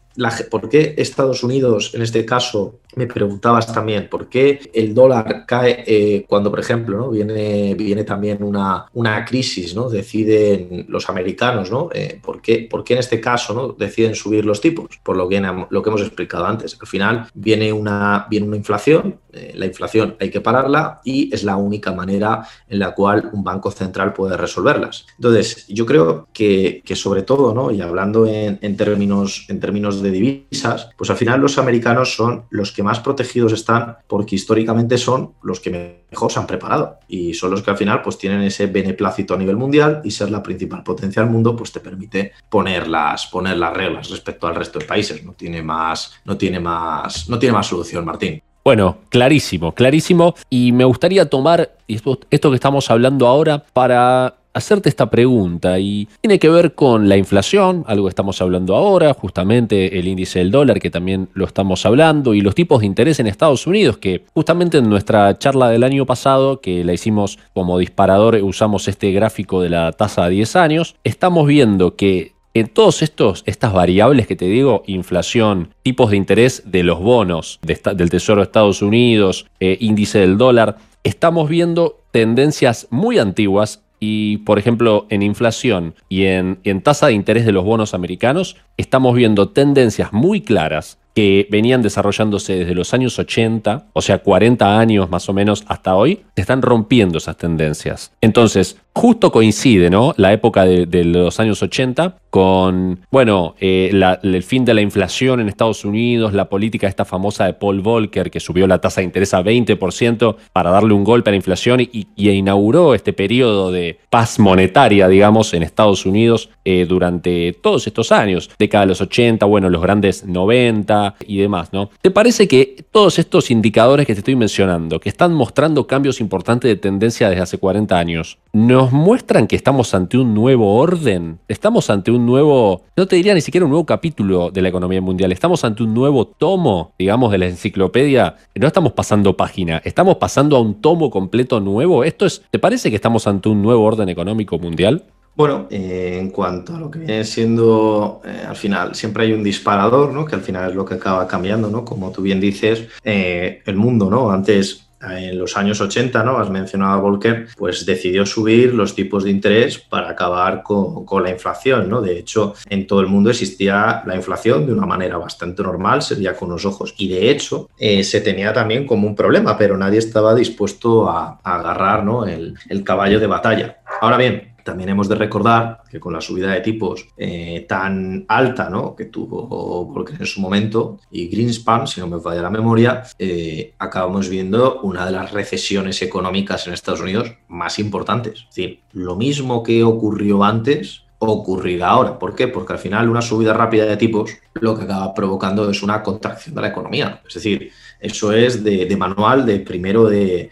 ¿por qué Estados Unidos, en este caso, me preguntabas también por qué el dólar cae eh, cuando, por ejemplo, ¿no? viene, viene también una, una crisis, ¿no? deciden los americanos, ¿no? Eh, ¿por, qué, ¿por, qué, en este caso ¿no? deciden subir los tipos? Por lo que, lo que hemos explicado antes. Al final viene una, viene una inflación, eh, la inflación hay que pararla y es la única manera en la cual un banco central puede resolverlas. Entonces, yo creo que, que sobre todo, ¿no? y hablando en, en, términos, en términos de divisas, pues al final los americanos son los que más protegidos están porque históricamente son los que mejor se han preparado y son los que al final pues tienen ese beneplácito a nivel mundial y ser la principal potencia del mundo pues te permite poner las, poner las reglas respecto al resto de países. No tiene más, no tiene más, no tiene más solución, Martín. Bueno, clarísimo, clarísimo. Y me gustaría tomar esto que estamos hablando ahora para hacerte esta pregunta y tiene que ver con la inflación, algo que estamos hablando ahora, justamente el índice del dólar que también lo estamos hablando y los tipos de interés en Estados Unidos que justamente en nuestra charla del año pasado que la hicimos como disparador usamos este gráfico de la tasa a 10 años, estamos viendo que en todos estos estas variables que te digo, inflación, tipos de interés de los bonos del Tesoro de Estados Unidos, eh, índice del dólar, estamos viendo tendencias muy antiguas y, por ejemplo, en inflación y en, en, tasa de interés de los bonos americanos, estamos viendo tendencias muy claras que venían desarrollándose desde los años 80, o sea, 40 años más o menos hasta hoy, se están rompiendo esas tendencias. Entonces, justo coincide, ¿no? La época de, los años 80 con, bueno, eh, el fin de la inflación en Estados Unidos, la política esta famosa de Paul Volcker que subió la tasa de interés a 20% para darle un golpe a la inflación y, inauguró este periodo de paz monetaria, digamos, en Estados Unidos eh, durante todos estos años, década de los 80, bueno, los grandes 90 y demás, ¿no? ¿Te parece que todos estos indicadores que te estoy mencionando, que están mostrando cambios importantes de tendencia desde hace 40 años, nos muestran que estamos ante un nuevo orden, estamos ante un nuevo, no te diría ni siquiera un nuevo capítulo de la economía mundial, estamos ante un nuevo tomo, digamos, de la enciclopedia, no estamos pasando página, estamos pasando a un tomo completo nuevo. Esto es, ¿te parece que estamos ante un nuevo orden económico mundial? Bueno, eh, en cuanto a lo que viene siendo, eh, al final, siempre hay un disparador, ¿no? Que al final es lo que acaba cambiando, ¿no? Como tú bien dices, eh, el mundo, ¿no? Antes en los años 80, ¿no? Has mencionado a Volcker, pues decidió subir los tipos de interés para acabar con, la inflación, ¿no? De hecho, en todo el mundo existía la inflación de una manera bastante normal, se veía con los ojos y de hecho eh, se tenía también como un problema, pero nadie estaba dispuesto a, agarrar ¿no? el, el caballo de batalla. Ahora bien, también hemos de recordar que con la subida de tipos eh, tan alta ¿no? que tuvo Volcker en su momento y Greenspan, si no me falla la memoria, eh, acabamos viendo una de las recesiones económicas en Estados Unidos más importantes. Es decir, lo mismo que ocurrió antes ocurrirá ahora. ¿Por qué? Porque al final una subida rápida de tipos lo que acaba provocando es una contracción de la economía. Es decir, eso es de, manual de primero de,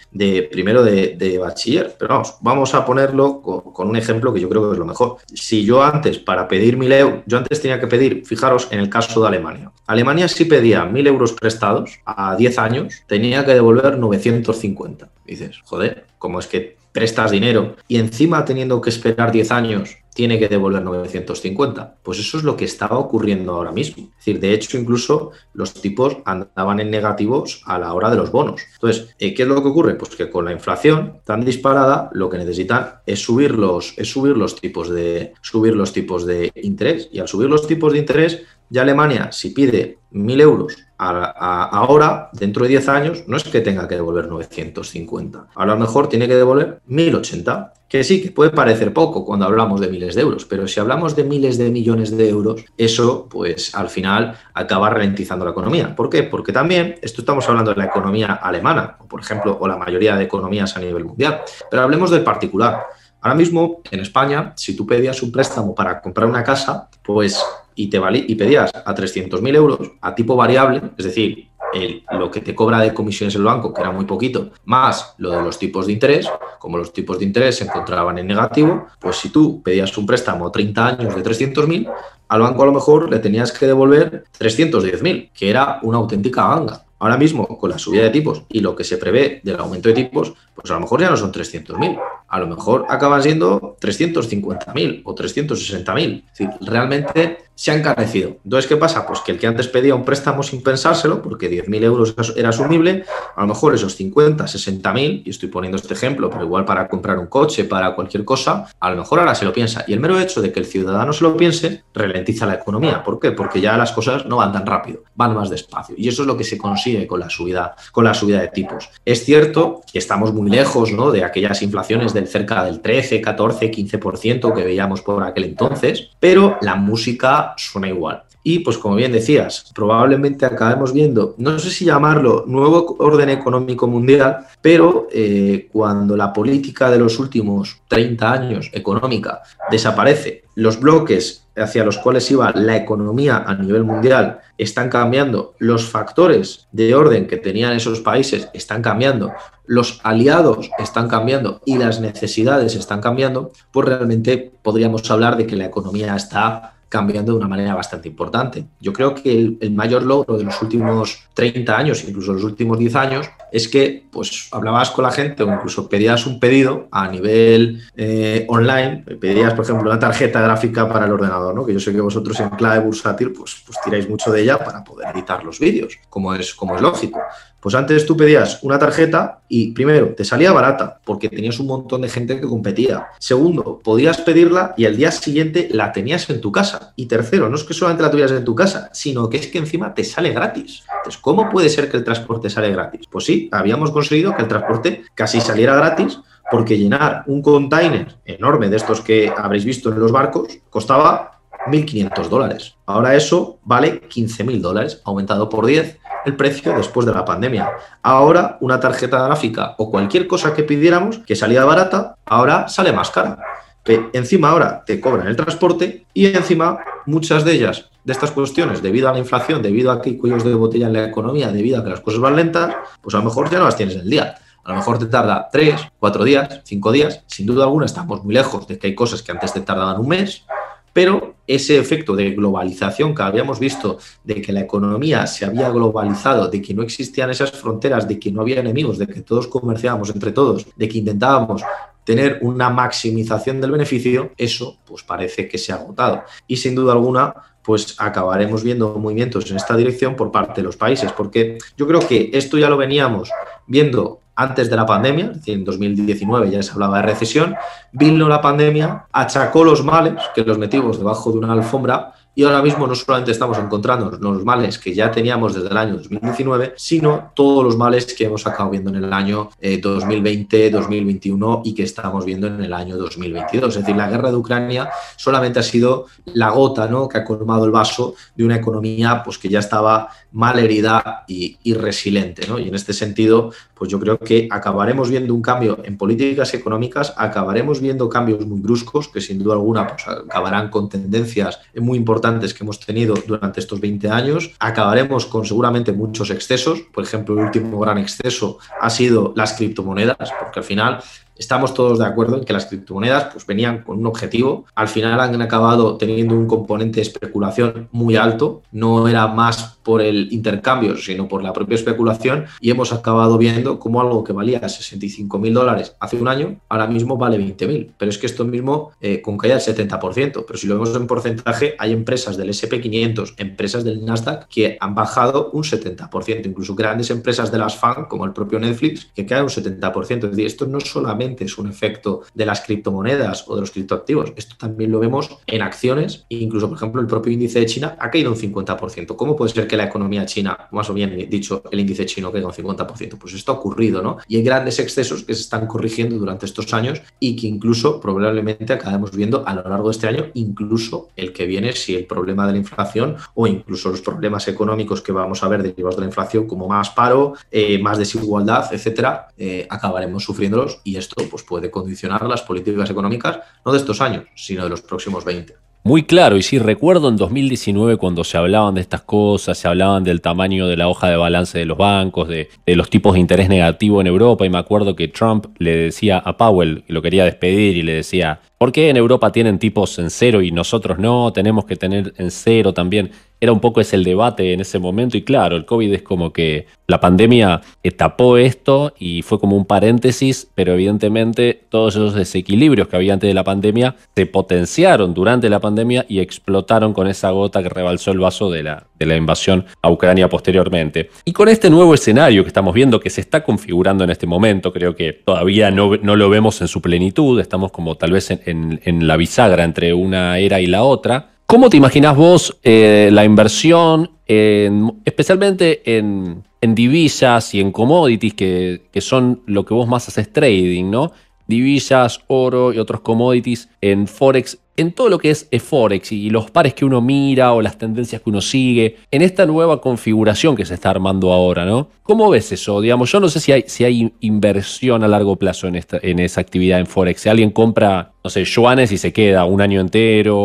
primero de, bachiller. Pero vamos, vamos a ponerlo con, un ejemplo que yo creo que es lo mejor. Si yo antes, para pedir mil euros, yo antes tenía que pedir, fijaros en el caso de Alemania. Alemania si pedía mil euros prestados a 10 años, tenía que devolver 950. dices, joder, ¿cómo es que prestas dinero y encima teniendo que esperar 10 años tiene que devolver 950. Pues eso es lo que estaba ocurriendo ahora mismo. Es decir, de hecho, incluso los tipos andaban en negativos a la hora de los bonos. Entonces, eh, ¿qué es lo que ocurre? Pues que con la inflación tan disparada, lo que necesitan es subir los, es subir los tipos de subir los tipos de interés. Y al subir los tipos de interés, ya Alemania, si pide 1.000 euros ahora, dentro de 10 años, no es que tenga que devolver 950. A lo mejor tiene que devolver 1.080. Que sí, que puede parecer poco cuando hablamos de miles de euros, pero si hablamos de miles de millones de euros, eso pues al final acaba ralentizando la economía. ¿Por qué? Porque también, esto estamos hablando de la economía alemana, por ejemplo, o la mayoría de economías a nivel mundial, pero hablemos del particular. Ahora mismo, en España, si tú pedías un préstamo para comprar una casa, pues y, te y pedías a 300.000 euros a tipo variable, es decir, lo que te cobra de comisiones el banco, que era muy poquito, más lo de los tipos de interés, como los tipos de interés se encontraban en negativo, pues si tú pedías un préstamo 30 años de 300.000, al banco a lo mejor le tenías que devolver 310.000, que era una auténtica ganga. Ahora mismo, con la subida de tipos y lo que se prevé del aumento de tipos, pues a lo mejor ya no son 300.000, a lo mejor acaban siendo 350.000 o 360.000. Es decir, realmente se ha encarecido. Entonces, ¿qué pasa? Pues que el que antes pedía un préstamo sin pensárselo, porque 10.000 euros era asumible, a lo mejor esos 50, 60.000, y estoy poniendo este ejemplo, pero igual para comprar un coche, para cualquier cosa, a lo mejor ahora se lo piensa. Y el mero hecho de que el ciudadano se lo piense, ralentiza la economía. ¿Por qué? Porque ya las cosas no van tan rápido, van más despacio. Y eso es lo que se consigue con la subida, con la subida de tipos. Es cierto que estamos muy lejos ¿no? de aquellas inflaciones del cerca del 13, 14, 15% que veíamos por aquel entonces, pero la música suena igual. y pues como bien decías, probablemente acabemos viendo, no sé si llamarlo nuevo orden económico mundial, pero eh, cuando la política de los últimos 30 años económica desaparece, los bloques hacia los cuales iba la economía a nivel mundial están cambiando, los factores de orden que tenían esos países están cambiando, los aliados están cambiando y las necesidades están cambiando, pues realmente podríamos hablar de que la economía está cambiando de una manera bastante importante. Yo creo que el, mayor logro de los últimos 30 años, incluso los últimos 10 años, es que pues hablabas con la gente o incluso pedías un pedido a nivel eh, online, pedías por ejemplo una tarjeta gráfica para el ordenador, ¿no? que yo sé que vosotros en clave bursátil pues, pues tiráis mucho de ella para poder editar los vídeos, como es, como es lógico. Pues antes tú pedías una tarjeta y primero te salía barata porque tenías un montón de gente que competía. Segundo, podías pedirla y al día siguiente la tenías en tu casa. Y tercero, no es que solamente la tuvieras en tu casa, sino que es que encima te sale gratis. Entonces, ¿cómo puede ser que el transporte sale gratis? Pues sí, habíamos conseguido que el transporte casi saliera gratis porque llenar un container enorme de estos que habréis visto en los barcos costaba 1.500 dólares. Ahora eso vale 15.000 dólares, aumentado por 10 el precio después de la pandemia. Ahora una tarjeta gráfica o cualquier cosa que pidiéramos que salía barata, ahora sale más cara. Encima ahora te cobran el transporte y encima muchas de ellas, de estas cuestiones, debido a la inflación, debido a que cuellos de botella en la economía, debido a que las cosas van lentas, pues a lo mejor ya no las tienes el día. A lo mejor te tarda tres, cuatro días, cinco días. Sin duda alguna estamos muy lejos de que hay cosas que antes te tardaban un mes, pero ese efecto de globalización que habíamos visto, de que la economía se había globalizado, de que no existían esas fronteras, de que no había enemigos, de que todos comerciábamos entre todos, de que intentábamos tener una maximización del beneficio, eso pues parece que se ha agotado. Y sin duda alguna, pues acabaremos viendo movimientos en esta dirección por parte de los países, porque yo creo que esto ya lo veníamos viendo antes de la pandemia, es decir, en 2019 ya se hablaba de recesión, vino la pandemia, achacó los males que los metimos debajo de una alfombra y ahora mismo no solamente estamos encontrando los males que ya teníamos desde el año 2019, sino todos los males que hemos acabado viendo en el año 2020, eh, 2021 y que estamos viendo en el año 2022. Es decir, la guerra de Ucrania solamente ha sido la gota ¿no? que ha colmado el vaso de una economía pues, que ya estaba mal herida y, resiliente. Y en este sentido, pues yo creo que acabaremos viendo un cambio en políticas económicas, acabaremos viendo cambios muy bruscos que sin duda alguna pues, acabarán con tendencias muy importantes que hemos tenido durante estos 20 años. Acabaremos con seguramente muchos excesos. Por ejemplo, el último gran exceso ha sido las criptomonedas, porque al final estamos todos de acuerdo en que las criptomonedas pues, venían con un objetivo. Al final han acabado teniendo un componente de especulación muy alto. No era más por el intercambio, sino por la propia especulación. Y hemos acabado viendo cómo algo que valía 65 mil dólares hace un año, ahora mismo vale 20 mil. Pero es que esto mismo eh, con caída del 70%. Pero si lo vemos en porcentaje, hay empresas del SP500, empresas del Nasdaq que han bajado un 70%. Incluso grandes empresas de las FAN, como el propio Netflix, que caen un 70%. Es decir, esto no solamente es un efecto de las criptomonedas o de los criptoactivos, esto también lo vemos en acciones, incluso por ejemplo el propio índice de China ha caído un 50%. ¿Cómo puede ser que la economía china, más o bien dicho, el índice chino caiga un 50%? Pues esto ha ocurrido, ¿no? Y hay grandes excesos que se están corrigiendo durante estos años y que incluso probablemente acabemos viendo a lo largo de este año, incluso el que viene, si el problema de la inflación o incluso los problemas económicos que vamos a ver derivados de la inflación, como más paro, eh, más desigualdad, etcétera, eh, acabaremos sufriéndolos y esto pues puede condicionar las políticas económicas no de estos años, sino de los próximos 20. Muy claro, y sí, recuerdo en 2019 cuando se hablaban de estas cosas, se hablaban del tamaño de la hoja de balance de los bancos, de, los tipos de interés negativo en Europa, y me acuerdo que Trump le decía a Powell, lo quería despedir, y le decía, ¿por qué en Europa tienen tipos en cero y nosotros no? Tenemos que tener en cero también era un poco ese el debate en ese momento y claro, el COVID es como que la pandemia tapó esto y fue como un paréntesis, pero evidentemente todos esos desequilibrios que había antes de la pandemia se potenciaron durante la pandemia y explotaron con esa gota que rebalsó el vaso de la, de la invasión a Ucrania posteriormente. Y con este nuevo escenario que estamos viendo que se está configurando en este momento, creo que todavía no, no lo vemos en su plenitud, estamos como tal vez en, en la bisagra entre una era y la otra, ¿Cómo te imaginas vos eh, la inversión, especialmente en, divisas y en commodities, que, que, son lo que vos más haces trading, ¿no? Divisas, oro y otros commodities en Forex. En todo lo que es Forex y los pares que uno mira o las tendencias que uno sigue, en esta nueva configuración que se está armando ahora, ¿no? ¿Cómo ves eso? Digamos, yo no sé si hay, si hay inversión a largo plazo en, esta, en esa actividad en Forex. Si alguien compra, no sé, yuanes y se queda un año entero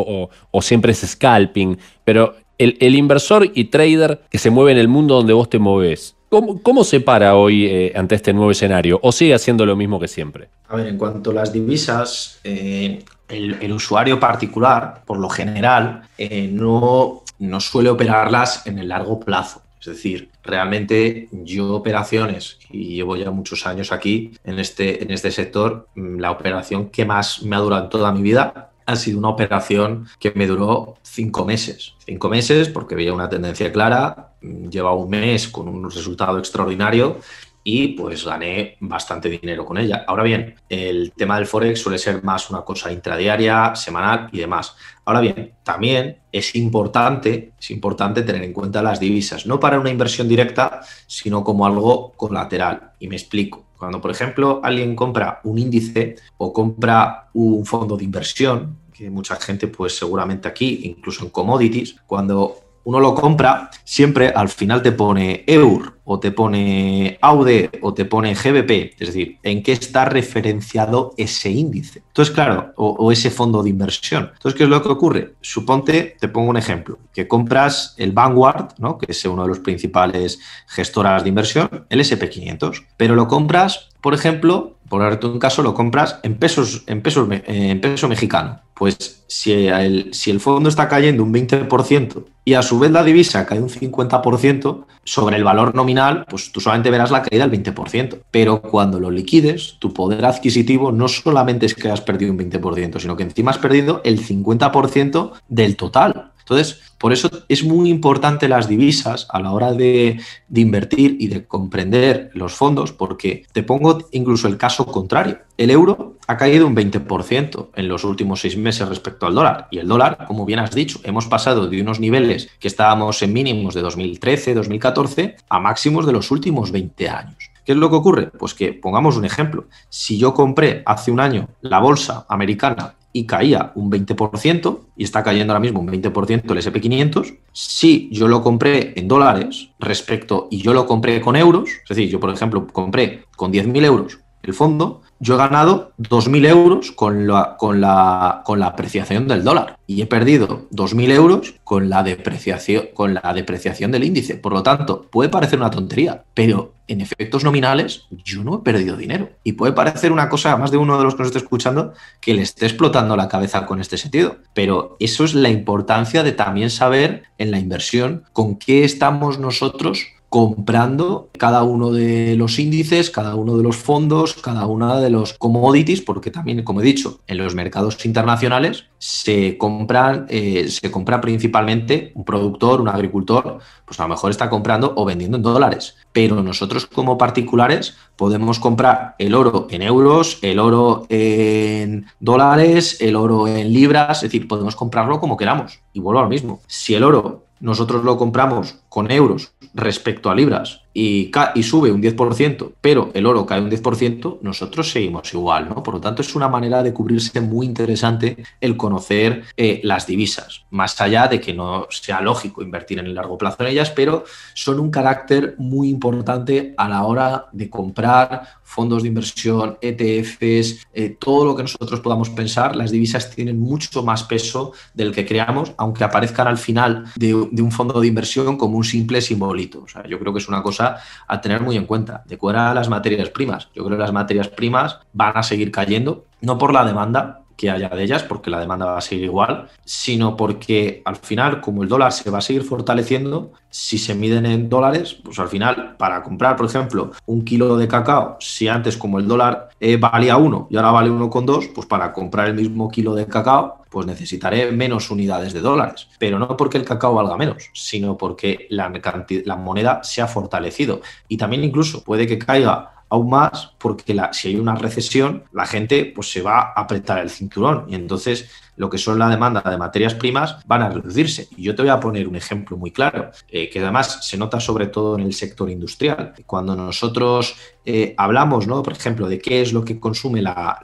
o, siempre es scalping, pero el, inversor y trader que se mueve en el mundo donde vos te moves, ¿Cómo, se para hoy eh, ante este nuevo escenario? ¿O sigue haciendo lo mismo que siempre? A ver, en cuanto a las divisas, eh, el, usuario particular, por lo general, eh, no, no suele operarlas en el largo plazo. Es decir, realmente yo operaciones, y llevo ya muchos años aquí en este, en este sector, mm, la operación que más me ha durado en toda mi vida ha sido una operación que me duró cinco meses. Cinco meses porque veía una tendencia clara, lleva un mes con un resultado extraordinario y pues gané bastante dinero con ella. Ahora bien, el tema del Forex suele ser más una cosa intradiaria, semanal y demás. Ahora bien, también es importante, es importante tener en cuenta las divisas, no para una inversión directa, sino como algo colateral. Y me explico. Cuando, por ejemplo, alguien compra un índice o compra un fondo de inversión, que mucha gente, pues seguramente aquí, incluso en commodities, cuando uno lo compra, siempre al final te pone EUR o te pone AUDE o te pone GBP, es decir, en qué está referenciado ese índice. Entonces, claro, o, ese fondo de inversión. Entonces, ¿qué es lo que ocurre? Suponte, te pongo un ejemplo, que compras el Vanguard, ¿no? que es uno de los principales gestoras de inversión, el SP500, pero lo compras, por ejemplo, por darte un caso, lo compras en pesos, en pesos, en peso mexicano. Pues si el, si el fondo está cayendo un 20% y a su vez la divisa cae un 50% sobre el valor nominal, pues tú solamente verás la caída del 20%. Pero cuando lo liquides, tu poder adquisitivo no solamente es que has perdido un 20%, sino que encima has perdido el 50% del total. Entonces, por eso es muy importante las divisas a la hora de, invertir y de comprender los fondos, porque te pongo incluso el caso contrario. El euro ha caído un 20% en los últimos seis meses respecto al dólar. Y el dólar, como bien has dicho, hemos pasado de unos niveles que estábamos en mínimos de 2013, 2014 a máximos de los últimos 20 años. ¿Qué es lo que ocurre? Pues que pongamos un ejemplo. Si yo compré hace un año la bolsa americana y caía un 20% y está cayendo ahora mismo un 20% el SP500, si yo lo compré en dólares respecto y yo lo compré con euros, es decir, yo por ejemplo compré con 10.000 euros el fondo, yo he ganado 2.000 euros con la, con, la, con la apreciación del dólar y he perdido 2.000 euros con la, depreciación, con la depreciación del índice. Por lo tanto, puede parecer una tontería, pero en efectos nominales yo no he perdido dinero. Y puede parecer una cosa a más de uno de los que nos está escuchando que le esté explotando la cabeza con este sentido. Pero eso es la importancia de también saber en la inversión con qué estamos nosotros comprando cada uno de los índices, cada uno de los fondos, cada una de los commodities, porque también, como he dicho, en los mercados internacionales se compran, eh, se compra principalmente un productor, un agricultor, pues a lo mejor está comprando o vendiendo en dólares. Pero nosotros como particulares podemos comprar el oro en euros, el oro en dólares, el oro en libras, es decir, podemos comprarlo como queramos. Y vuelvo a lo mismo. Si el oro nosotros lo compramos con euros respecto a libras y, y, sube un 10%, pero el oro cae un 10%, nosotros seguimos igual, ¿no? Por lo tanto, es una manera de cubrirse muy interesante el conocer eh, las divisas, más allá de que no sea lógico invertir en el largo plazo en ellas, pero son un carácter muy importante a la hora de comprar fondos de inversión, ETFs, eh, todo lo que nosotros podamos pensar, las divisas tienen mucho más peso del que creamos, aunque aparezcan al final de, de un fondo de inversión como un simple simbolito. O sea, yo creo que es una cosa a tener muy en cuenta. De cuál las materias primas. Yo creo que las materias primas van a seguir cayendo, no por la demanda que haya de ellas, porque la demanda va a seguir igual, sino porque al final, como el dólar se va a seguir fortaleciendo, si se miden en dólares, pues al final, para comprar, por ejemplo, un kilo de cacao, si antes como el dólar eh, valía uno y ahora vale uno con dos, pues para comprar el mismo kilo de cacao pues necesitaré menos unidades de dólares. Pero no porque el cacao valga menos, sino porque la moneda se ha fortalecido. Y también incluso puede que caiga aún más porque la, si hay una recesión, la gente pues, se va a apretar el cinturón. Y entonces lo que son la demanda de materias primas van a reducirse. Y yo te voy a poner un ejemplo muy claro, eh, que además se nota sobre todo en el sector industrial. Cuando nosotros eh, hablamos, ¿no? por ejemplo, de qué es lo que consume la,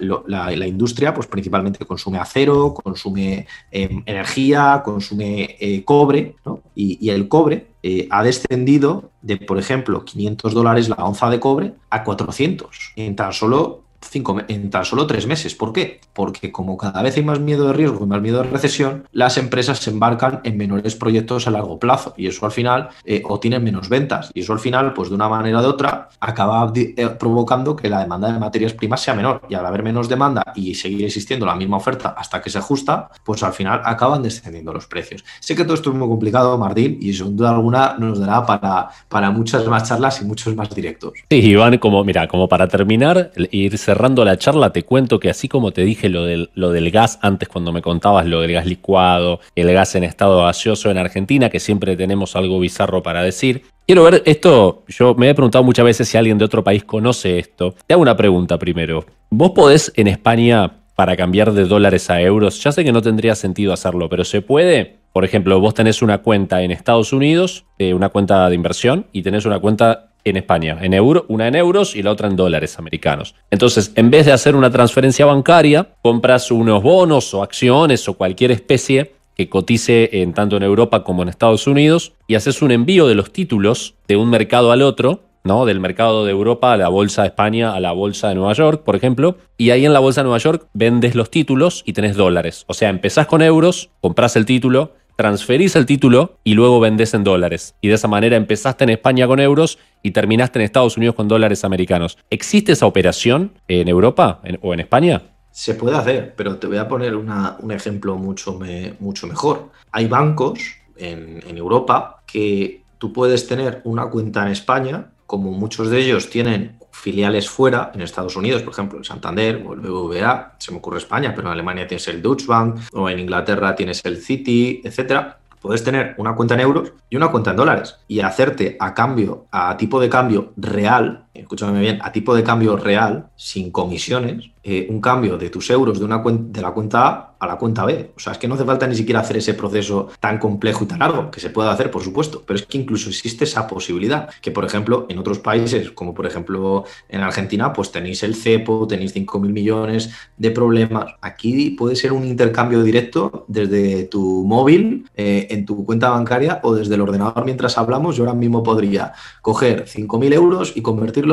industria, pues principalmente consume acero, consume em, energía, consume eh, cobre, y, y, el cobre ha descendido de, por ejemplo, 500 dólares la onza de cobre a 400 en tan solo cinco, en tan solo tres meses. ¿Por qué? Porque como cada vez hay más miedo de riesgo y más miedo de recesión, las empresas se embarcan en menores proyectos a largo plazo y eso al final eh, o tienen menos ventas y eso al final, pues de una manera u de otra, acaba eh, provocando que la demanda de materias primas sea menor y al haber menos demanda y seguir existiendo la misma oferta hasta que se ajusta, pues al final acaban descendiendo los precios. Sé que todo esto es muy complicado, Martín, y sin duda alguna nos dará para, para muchas más charlas y muchos más directos. Sí, Iván, como, mira, como para terminar, irse cerrando la charla, te cuento que así como te dije lo del, lo del gas antes cuando me contabas lo del gas licuado, el gas en estado gaseoso en Argentina, que siempre tenemos algo bizarro para decir, Quiero ver esto, yo me he preguntado muchas veces si alguien de otro país conoce esto. Te hago una pregunta primero. ¿Vos podés en España, para cambiar de dólares a euros, ya sé que no tendría sentido hacerlo, pero se puede? Por ejemplo, vos tenés una cuenta en Estados Unidos, eh, una cuenta de inversión, y tenés una cuenta en España, en euro, una en euros y la otra en dólares americanos. Entonces, en vez de hacer una transferencia bancaria, compras unos bonos o acciones o cualquier especie que cotice en, tanto en Europa como en Estados Unidos y haces un envío de los títulos de un mercado al otro, ¿no? Del mercado de Europa a la bolsa de España a la bolsa de Nueva York, por ejemplo, y ahí en la bolsa de Nueva York vendes los títulos y tenés dólares. O sea, empezás con euros, compras el título, transferís el título y luego vendés en dólares. Y de esa manera empezaste en España con euros y terminaste en Estados Unidos con dólares americanos. ¿Existe esa operación en Europa o en España? Se puede hacer, pero te voy a poner un ejemplo mucho, mucho mejor. Hay bancos en, en Europa que tú puedes tener una cuenta en España, como muchos de ellos tienen filiales fuera, en Estados Unidos, por ejemplo, el Santander o el BBVA, se me ocurre España, pero en Alemania tienes el Deutsche Bank o en Inglaterra tienes el Citi, etcétera. Puedes tener una cuenta en euros y una cuenta en dólares y hacerte a cambio, a tipo de cambio real, escúchame bien, a tipo de cambio real, sin comisiones, eh, un cambio de tus euros de, una de la cuenta A a la cuenta B. O sea, es que no hace falta ni siquiera hacer ese proceso tan complejo y tan largo, que se puede hacer, por supuesto, pero es que incluso existe esa posibilidad, que por ejemplo en otros países, como por ejemplo en Argentina, pues tenéis el CEPO, tenéis 5.000 millones de problemas. Aquí puede ser un intercambio directo desde tu móvil, eh, en tu cuenta bancaria o desde el ordenador mientras hablamos. Yo ahora mismo podría coger 5.000 euros y convertirlos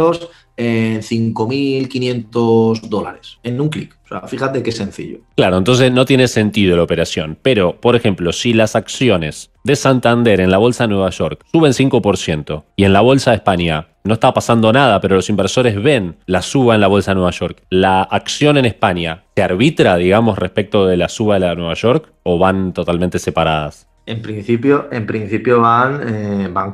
en 5.500 dólares en un clic. O sea, fíjate qué sencillo. Claro, entonces no tiene sentido la operación. Pero, por ejemplo, si las acciones de Santander en la Bolsa de Nueva York suben 5% y en la Bolsa de España no está pasando nada, pero los inversores ven la suba en la Bolsa de Nueva York, ¿la acción en España se arbitra, digamos, respecto de la suba de la Nueva York o van totalmente separadas? En principio, en principio van, eh, van,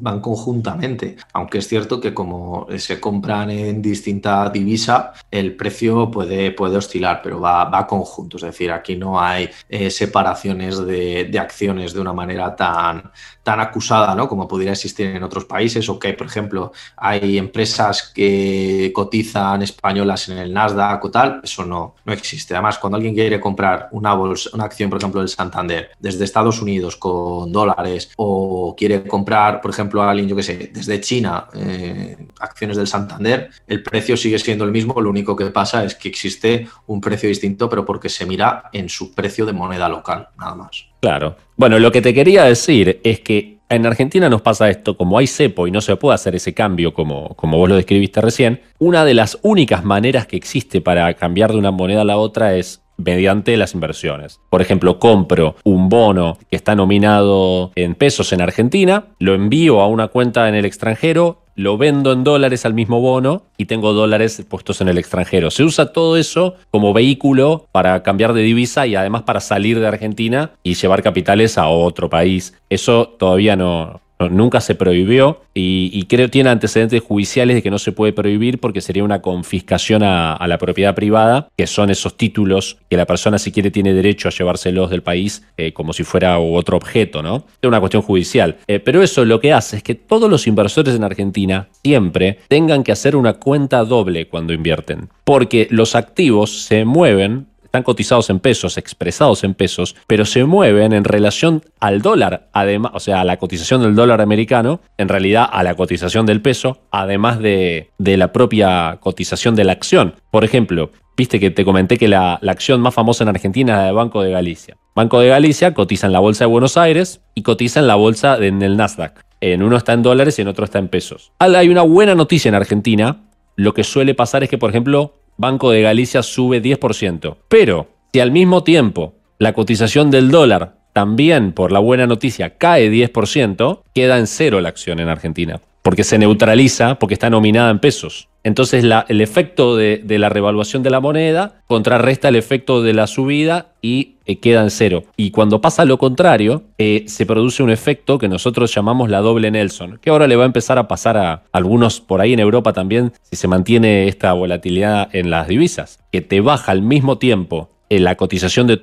van, conjuntamente, aunque es cierto que como se compran en distinta divisa, el precio puede, puede oscilar, pero va, va conjunto. Es decir, aquí no hay eh, separaciones de, acciones de una manera tan, tan acusada ¿no? como podría existir en otros países, o que, por ejemplo, hay empresas que cotizan españolas en el Nasdaq o tal, eso no, no existe. Además, cuando alguien quiere comprar una, bolsa, una acción, por ejemplo, del Santander desde Estados Unidos, con dólares o quiere comprar, por ejemplo, a alguien, yo que sé, desde China, eh, acciones del Santander, el precio sigue siendo el mismo, lo único que pasa es que existe un precio distinto, pero porque se mira en su precio de moneda local, nada más. Claro. Bueno, lo que te quería decir es que en Argentina nos pasa esto, como hay cepo y no se puede hacer ese cambio como, como vos lo describiste recién, una de las únicas maneras que existe para cambiar de una moneda a la otra es mediante las inversiones. Por ejemplo, compro un bono que está nominado en pesos en Argentina, lo envío a una cuenta en el extranjero, lo vendo en dólares al mismo bono y tengo dólares puestos en el extranjero. Se usa todo eso como vehículo para cambiar de divisa y además para salir de Argentina y llevar capitales a otro país. Eso todavía no, nunca se prohibió y, creo que tiene antecedentes judiciales de que no se puede prohibir porque sería una confiscación a, la propiedad privada, que son esos títulos que la persona si quiere tiene derecho a llevárselos del país eh, como si fuera otro objeto, ¿no? Es una cuestión judicial. Eh, pero eso lo que hace es que todos los inversores en Argentina siempre tengan que hacer una cuenta doble cuando invierten, porque los activos se mueven están cotizados en pesos, expresados en pesos, pero se mueven en relación al dólar, además, o sea, a la cotización del dólar americano, en realidad a la cotización del peso, además de, de la propia cotización de la acción. Por ejemplo, viste que te comenté que la, acción más famosa en Argentina es la de Banco de Galicia. Banco de Galicia cotiza en la bolsa de Buenos Aires y cotiza en la bolsa en el Nasdaq. En uno está en dólares y en otro está en pesos. Hay una buena noticia en Argentina. Lo que suele pasar es que, por ejemplo, Banco de Galicia sube 10%. Pero si al mismo tiempo la cotización del dólar también, por la buena noticia, cae 10%, queda en cero la acción en Argentina. Porque se neutraliza, porque está nominada en pesos. Entonces el efecto de, la revaluación de la moneda contrarresta el efecto de la subida y eh, queda en cero. Y cuando pasa lo contrario, eh, se produce un efecto que nosotros llamamos la doble Nelson, que ahora le va a empezar a pasar a algunos por ahí en Europa también si se mantiene esta volatilidad en las divisas, que te baja al mismo tiempo eh, la cotización de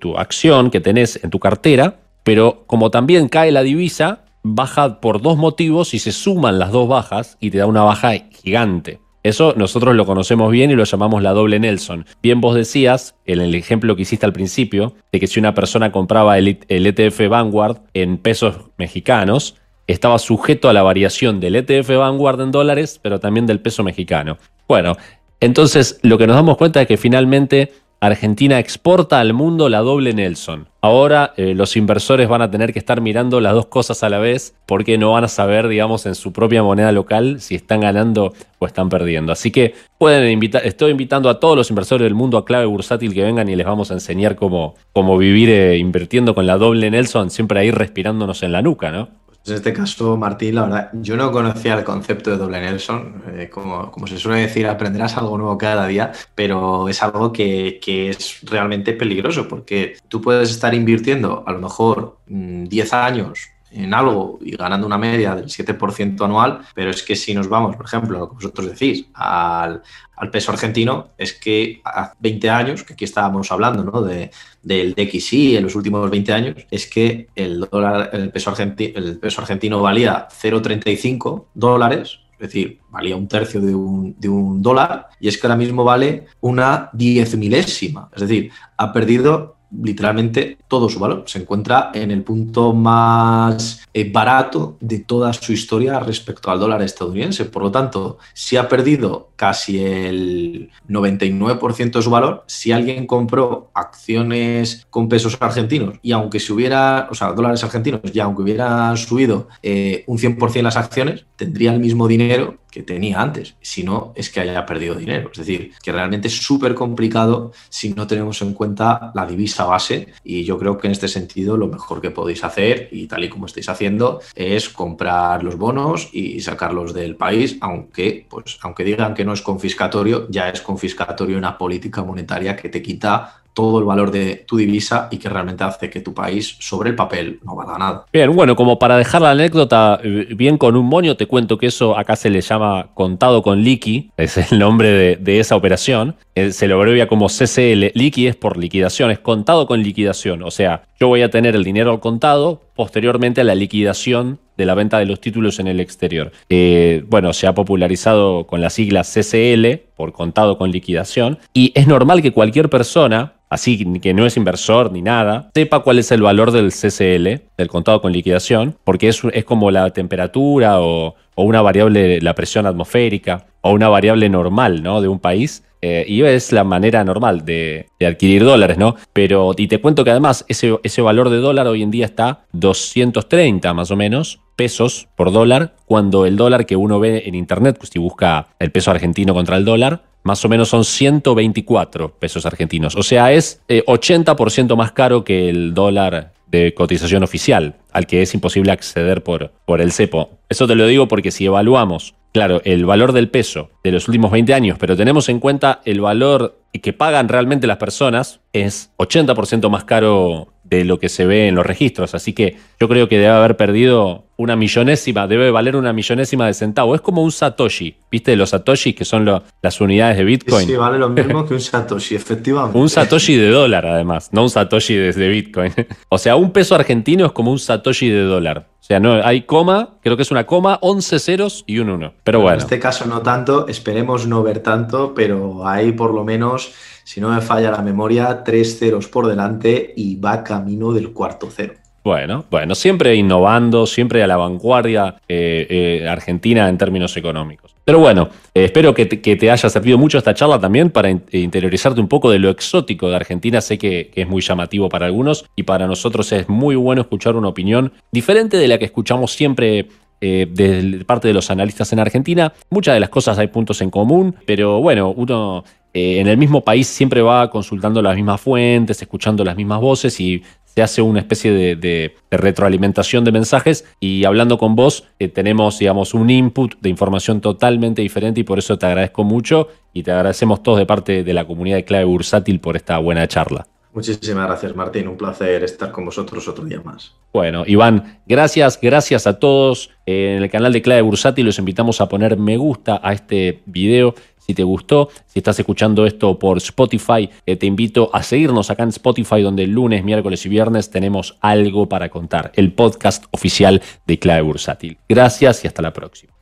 tu acción que tenés en tu cartera, pero como también cae la divisa, baja por dos motivos y se suman las dos bajas y te da una baja gigante. Eso nosotros lo conocemos bien y lo llamamos la doble Nelson. Bien vos decías, en el ejemplo que hiciste al principio, de que si una persona compraba el, ETF e Vanguard en pesos mexicanos, estaba sujeto a la variación del ETF Vanguard en dólares, pero también del peso mexicano. Bueno, entonces lo que nos damos cuenta es que finalmente Argentina exporta al mundo la doble Nelson. Ahora eh, los inversores van a tener que estar mirando las dos cosas a la vez porque no van a saber, digamos, en su propia moneda local si están ganando o están perdiendo. Así que pueden invitar, estoy invitando a todos los inversores del mundo a clave bursátil que vengan y les vamos a enseñar cómo, cómo vivir eh, invirtiendo con la doble Nelson, siempre ahí respirándonos en la nuca, ¿no? En este caso, Martín, la verdad, yo no conocía el concepto de doble Nelson. Eh, como, como, se suele decir, aprenderás algo nuevo cada día, pero es algo que, que, es realmente peligroso porque tú puedes estar invirtiendo a lo mejor 10 mm, años en algo y ganando una media del 7% anual, pero es que si nos vamos, por ejemplo, lo que vosotros decís, al, al peso argentino, es que hace 20 años, que aquí estábamos hablando ¿no? de, del DXI en los últimos 20 años, es que el, dólar, el, peso, argentino, el peso argentino valía 0,35 dólares, es decir, valía un tercio de un, de un, dólar, y es que ahora mismo vale una diez milésima. Es decir, ha perdido literalmente todo su valor. Se encuentra en el punto más eh, barato de toda su historia respecto al dólar estadounidense. Por lo tanto, si ha perdido casi el 99% de su valor, si alguien compró acciones con pesos argentinos y aunque se hubiera, o sea, dólares argentinos, y aunque hubiera subido eh, un 100% las acciones, tendría el mismo dinero que tenía antes. Si no, es que haya perdido dinero. Es decir, que realmente es súper complicado si no tenemos en cuenta la divisa base. Y yo creo que en este sentido lo mejor que podéis hacer, y tal y como estáis haciendo, es comprar los bonos y sacarlos del país, aunque, pues, aunque digan que no es confiscatorio, ya es confiscatorio una política monetaria que te quita todo el valor de tu divisa y que realmente hace que tu país sobre el papel no valga nada. Bien, bueno, como para dejar la anécdota eh, bien con un moño, te cuento que eso acá se le llama contado con liqui, es el nombre de, esa operación, eh, se lo abrevia como CCL, liqui es por liquidación, es contado con liquidación, o sea, yo voy a tener el dinero al contado posteriormente a la liquidación de la venta de los títulos en el exterior. Eh, bueno, se ha popularizado con las siglas CCL, por contado con liquidación, y es normal que cualquier persona así que no es inversor ni nada, sepa cuál es el valor del CCL, del contado con liquidación, porque es, es como la temperatura o, una variable, la presión atmosférica, o una variable normal ¿no? de un país. Eh, y es la manera normal de, adquirir dólares, ¿no? Pero, y te cuento que además ese, ese valor de dólar hoy en día está 230 más o menos pesos por dólar, cuando el dólar que uno ve en internet, pues si busca el peso argentino contra el dólar, más o menos son 124 pesos argentinos. O sea, es 80% eh, más caro que el dólar cotización oficial, al que es imposible acceder por, por el cepo. Eso te lo digo porque si evaluamos, claro, el valor del peso de los últimos 20 años, pero tenemos en cuenta el valor que pagan realmente las personas, es 80% más caro de lo que se ve en los registros. Así que yo creo que debe haber perdido una millonésima, debe valer una millonésima de centavo. Es como un Satoshi. ¿Viste los Satoshi que son las unidades de Bitcoin? Sí, vale lo mismo que un Satoshi, efectivamente. un Satoshi de dólar, además, no un Satoshi de, Bitcoin. o sea, un peso argentino es como un Satoshi de dólar. O sea, no hay coma, creo que es una coma, 11 ceros y un 1. Pero bueno. En este caso no tanto, esperemos no ver tanto, pero hay por lo menos, si no me falla la memoria, tres ceros por delante y va camino del cuarto cero. Bueno, bueno, siempre innovando, siempre a la vanguardia eh, eh, Argentina en términos económicos. Pero bueno, eh, espero que te, haya servido mucho esta charla también para interiorizarte un poco de lo exótico de Argentina. Sé que, es muy llamativo para algunos y para nosotros es muy bueno escuchar una opinión diferente de la que escuchamos siempre de parte de los analistas en Argentina. Muchas de las cosas hay puntos en común, pero bueno, uno en el mismo país siempre va consultando las mismas fuentes, escuchando las mismas voces y se hace una especie de, retroalimentación de mensajes y hablando con vos eh, tenemos, digamos, un input de información totalmente diferente y por eso te agradezco mucho y te agradecemos todos de parte de la comunidad de Clave Bursátil por esta buena charla. Muchísimas gracias, Martín. Un placer estar con vosotros otro día más. Bueno, Iván, gracias, gracias a todos. En el canal de Clave Bursátil los invitamos a poner me gusta a este video si te gustó, si estás escuchando esto por Spotify, eh, te invito a seguirnos acá en Spotify, donde el lunes, miércoles y viernes tenemos algo para contar. El podcast oficial de Clave Bursátil. Gracias y hasta la próxima.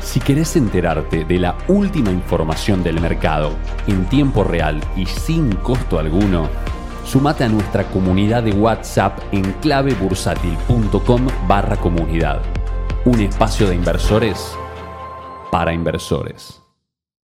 Si querés enterarte de la última información del mercado en tiempo real y sin costo alguno, sumate a nuestra comunidad de WhatsApp en clavebursátil.com barra comunidad. Un espacio de inversores para inversores.